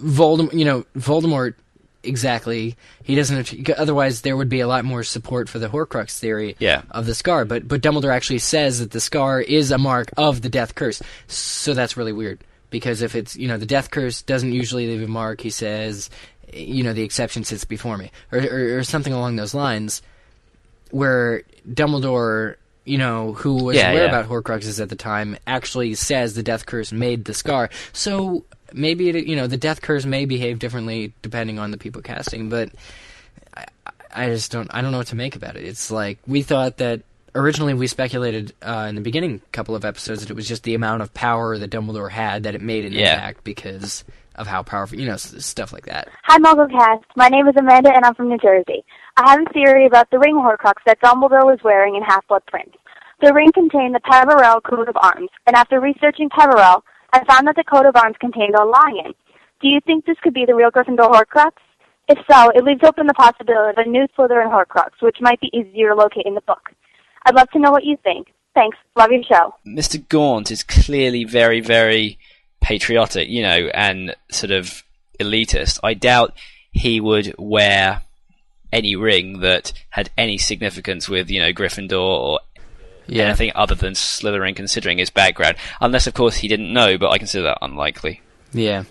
Voldemort, you know, Voldemort exactly. He doesn't. Otherwise, there would be a lot more support for the Horcrux theory
Yeah.
of the scar. But but Dumbledore actually says that the scar is a mark of the Death Curse. So that's really weird because if it's you know the Death Curse doesn't usually leave a mark, he says, you know, the exception sits before me, or or, or something along those lines, where Dumbledore. You know, who was
Yeah,
aware
yeah.
about Horcruxes at the time actually says the Death Curse made the scar. So maybe it, you know the Death Curse may behave differently depending on the people casting, but I, I just don't I don't know what to make about it. It's like we thought that originally we speculated uh, in the beginning couple of episodes that it was just the amount of power that Dumbledore had that it made an
Yeah.
impact because of how powerful you know s- stuff like that.
Hi, MuggleCast. My name is Amanda, and I'm from New Jersey. I have a theory about the ring Horcrux that Dumbledore was wearing in Half-Blood Prince. The ring contained the Peverell coat of arms, and after researching Peverell, I found that the coat of arms contained a lion. Do you think this could be the real Gryffindor Horcrux? If so, it leaves open the possibility of a new Slytherin Horcrux, which might be easier to locate in the book. I'd love to know what you think. Thanks. Love your show.
Mr. Gaunt is clearly very, very patriotic, you know, and sort of elitist. I doubt he would wear any ring that had any significance with, you know, Gryffindor or
Yeah.
anything other than Slytherin, considering his background. Unless, of course, he didn't know, but I consider that unlikely.
Yeah,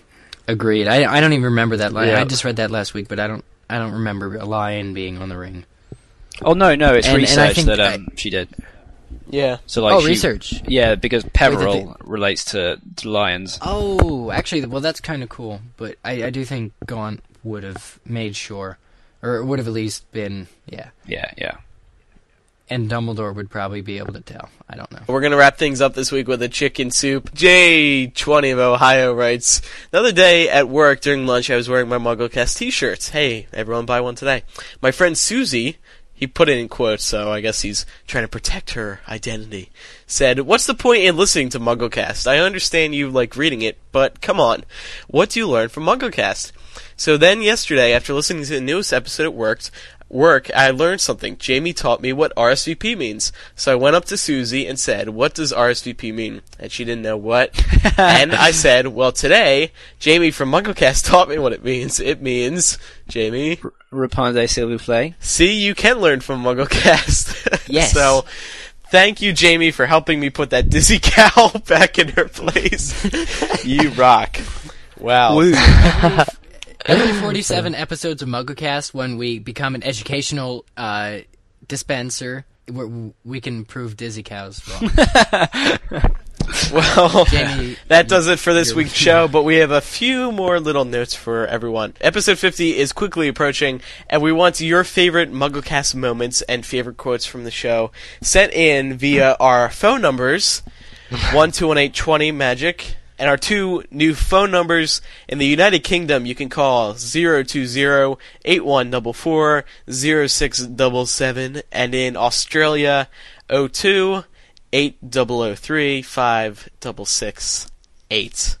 agreed. I I don't even remember that line.
Yeah.
I just read that last week, but I don't I don't remember a lion being on the ring.
Oh no, no, it's
And- and I
research
think
that um, she did.
Yeah.
So like
Oh,
she-
research.
Yeah, because
that
Peverell relates to, to lions.
Oh, actually, well, that's kind of cool. But I, I do think Gaunt would have made sure, or would have at least been, yeah.
Yeah, yeah.
And Dumbledore would probably be able to tell. I don't know.
We're gonna wrap things up this week with a chicken soup. J20 of Ohio writes, The other day at work during lunch, I was wearing my MuggleCast t-shirts. Hey, everyone buy one today. My friend Susie, he put it in quotes, so I guess he's trying to protect her identity, said, What's the point in listening to MuggleCast? I understand you like reading it, but come on. What do you learn from MuggleCast? So then yesterday, after listening to the newest episode at work, work, I learned something. Jamie taught me what RSVP means. So I went up to Susie and said, What does RSVP mean? And she didn't know what. and I said, Well, today, Jamie from MuggleCast taught me what it means. It means, Jamie.
Rapunzel s'il vous plaît.
See, you can learn from MuggleCast.
Yes.
so, thank you, Jamie, for helping me put that dizzy cow back in her place. you rock. Wow.
Every 47 episodes of MuggleCast, when we become an educational uh, dispenser, we we can prove Dizzy Cows wrong.
Well,
Jamie,
that does it for this week's show, but we have a few more little notes for everyone. Episode 50 is quickly approaching, and we want your favorite MuggleCast moments and favorite quotes from the show sent in via our phone numbers 121820 Magic. And our two new phone numbers in the United Kingdom, you can call 020-8144-0677, and in Australia, 02 8003 5668.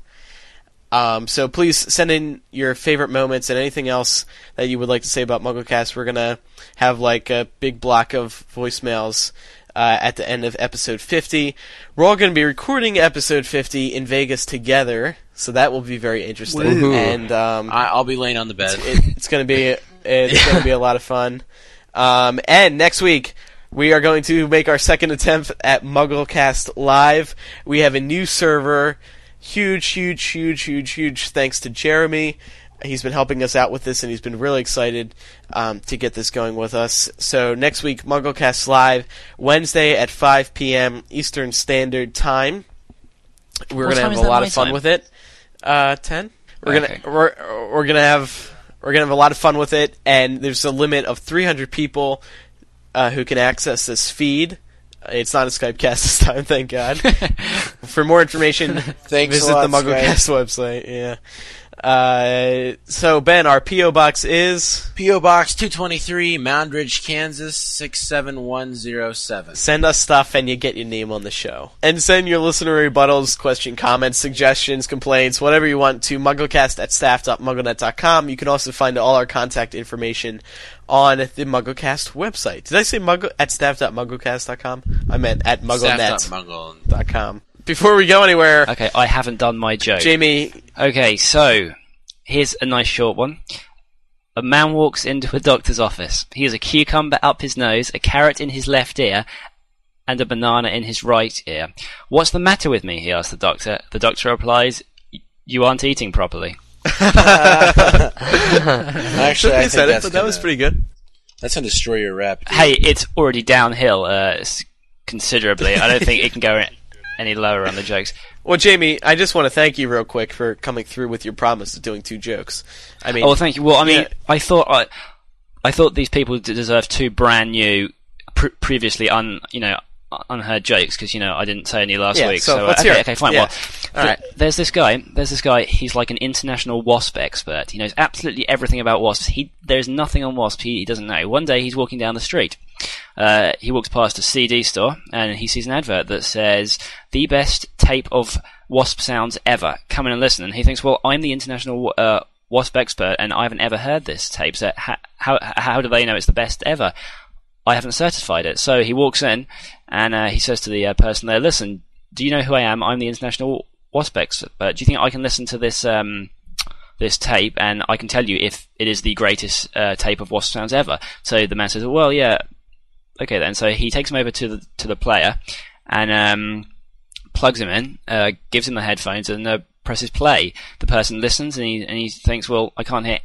Um, so please send in your favorite moments and anything else that you would like to say about MuggleCast. We're gonna have like a big block of voicemails uh, at the end of episode 50. We're all gonna be recording episode 50 in Vegas together, so that will be very interesting.
Woohoo.
And um,
I, I'll be laying on the bed.
it, it's gonna be it's gonna be a lot of fun. Um, and next week we are going to make our second attempt at MuggleCast live. We have a new server. Huge, huge, huge, huge, huge thanks to Jeremy. He's been helping us out with this, and he's been really excited um, to get this going with us. So next week, MuggleCast live Wednesday at 5 p.m. Eastern Standard Time. We're gonna have a lot of fun
time?
with it. Uh, ten. We're
Okay.
gonna we're we're gonna have we're gonna have a lot of fun with it, and there's a limit of 300 people uh, who can access this feed. It's not a Skype cast this time, thank God. For more information,
Thanks
visit
lot,
the MuggleCast website. Yeah. Uh, so Ben, our PO box is
P.O. Box 223, Moundridge, Kansas 67107.
send us stuff and you get your name on the show. And send your listener rebuttals, question, comments, suggestions, complaints, whatever you want to mugglecast at staff.mugglenet.com. You can also find all our contact information on the MuggleCast website. Did I say muggle at staff.mugglecast.com? I meant at mugglenet.com. Before we go anywhere,
Okay, I haven't done my joke.
Jamie,
Okay, so here's a nice short one. A man walks into a doctor's office. He has a cucumber up his nose, a carrot in his left ear, and a banana in his right ear. What's the matter with me? He asks the doctor. The doctor replies, "You aren't eating properly."
Actually, I think
said it,
that's
but that was pretty good.
That's gonna destroy your rep. dude.
Hey, it's already downhill uh, considerably. I don't think it can go any lower on the jokes.
Well, Jamie, I just want to thank you real quick for coming through with your promise of doing two jokes. I mean,
oh, thank you. Well, I mean,
yeah.
I thought I, I thought these people d- deserve two brand new, pr- previously un, you know, unheard jokes because you know I didn't say any last
Yeah,
week.
so
uh,
let's
okay,
hear it.
okay, fine.
Yeah.
Well,
All right.
there's this guy. There's this guy. He's like an international wasp expert. He knows absolutely everything about wasps. He there's nothing on wasps he, he doesn't know. One day he's walking down the street. Uh, he walks past a CD store and he sees an advert that says the best tape of wasp sounds ever. Come in and listen. And he thinks, well, I'm the international uh, wasp expert and I haven't ever heard this tape. So how how, how do they know it's the best ever? I haven't certified it. So he walks in and uh, he says to the uh, person there, listen, do you know who I am? I'm the international wasp expert. Do you think I can listen to this um, this tape and I can tell you if it is the greatest uh, tape of wasp sounds ever? So the man says, well, yeah, okay then. So he takes him over to the to the player and um, plugs him in, uh, gives him the headphones, and uh, presses play. The person listens and he and he thinks, well, I can't hear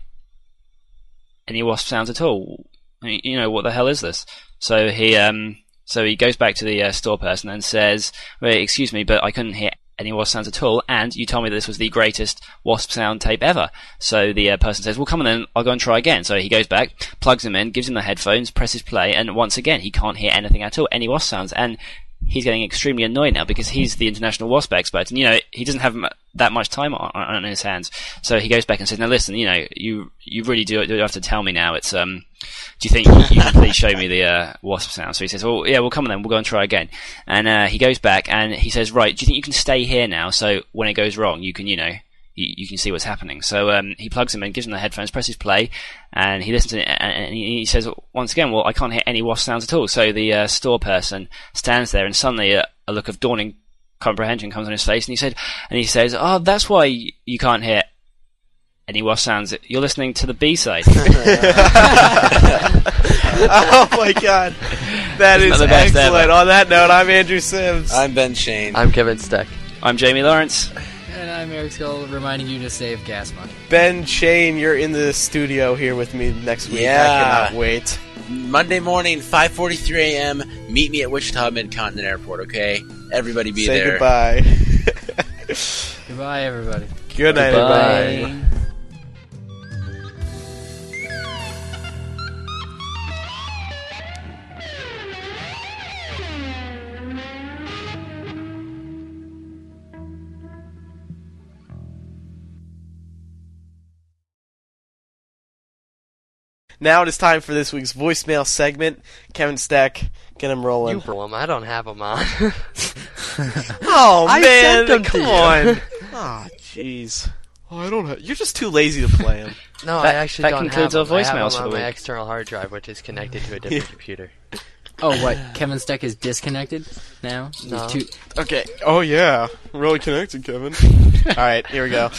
any wasp sounds at all. You know what the hell is this? So he um so he goes back to the uh, store person and says, "Wait, excuse me, but I couldn't hear any wasp sounds at all, and you told me this was the greatest wasp sound tape ever." So the uh, person says, "Well, come on then, I'll go and try again." So he goes back, plugs him in, gives him the headphones, presses play, and once again he can't hear anything at all, any wasp sounds, and he's getting extremely annoyed now because he's the international wasp expert, and you know he doesn't have m- that much time on, on, his hands. So he goes back and says, "Now listen, you know, you you really do, do have to tell me now. It's um, do you think you, you can please show me the uh, wasp sound?" So he says, "Well, yeah, we'll come on then, we'll go and try again." And uh, he goes back and he says, "Right, do you think you can stay here now? So when it goes wrong, you can, you know." You, you can see what's happening. So um, he plugs him in, gives him the headphones, presses play, and he listens to it. And, and he he says once again, "Well, I can't hear any wasp sounds at all." So the uh, store person stands there, and suddenly a, a look of dawning comprehension comes on his face, and he said, and he says, "Oh, that's why you can't hear any wasp sounds. You're listening to the B side."
oh my god, that
Isn't
is
that the best
excellent.
ever?
On that note, I'm Andrew Sims.
I'm Ben Schoen.
I'm Kevin Steck.
I'm Jamie Lawrence.
And I'm Eric Scull, reminding you to save gas money.
Ben Schoen, you're in the studio here with me next week. I
Yeah.
cannot wait.
Monday morning, 5:43 a.m. Meet me at Wichita Midcontinent Airport. Okay, everybody be
Say
there.
goodbye.
Goodbye, everybody.
Good night,
Goodbye.
everybody. Now it is time for this week's voicemail segment. Kevin Steck, get him rolling.
You roll 'em. I don't have them on.
Oh
I
man,
sent
come on. Ah, jeez. Oh, I don't. Have, you're just too lazy to play them.
No, I actually
that
don't
concludes
have
our
'em. I have
voicemails
'em
for
on
the
my
week.
external hard drive, which is connected to a different computer.
Oh, what? Kevin Steck is disconnected now?
No.
Too-
Okay. Oh yeah, really connected, Kevin. All right, here we go.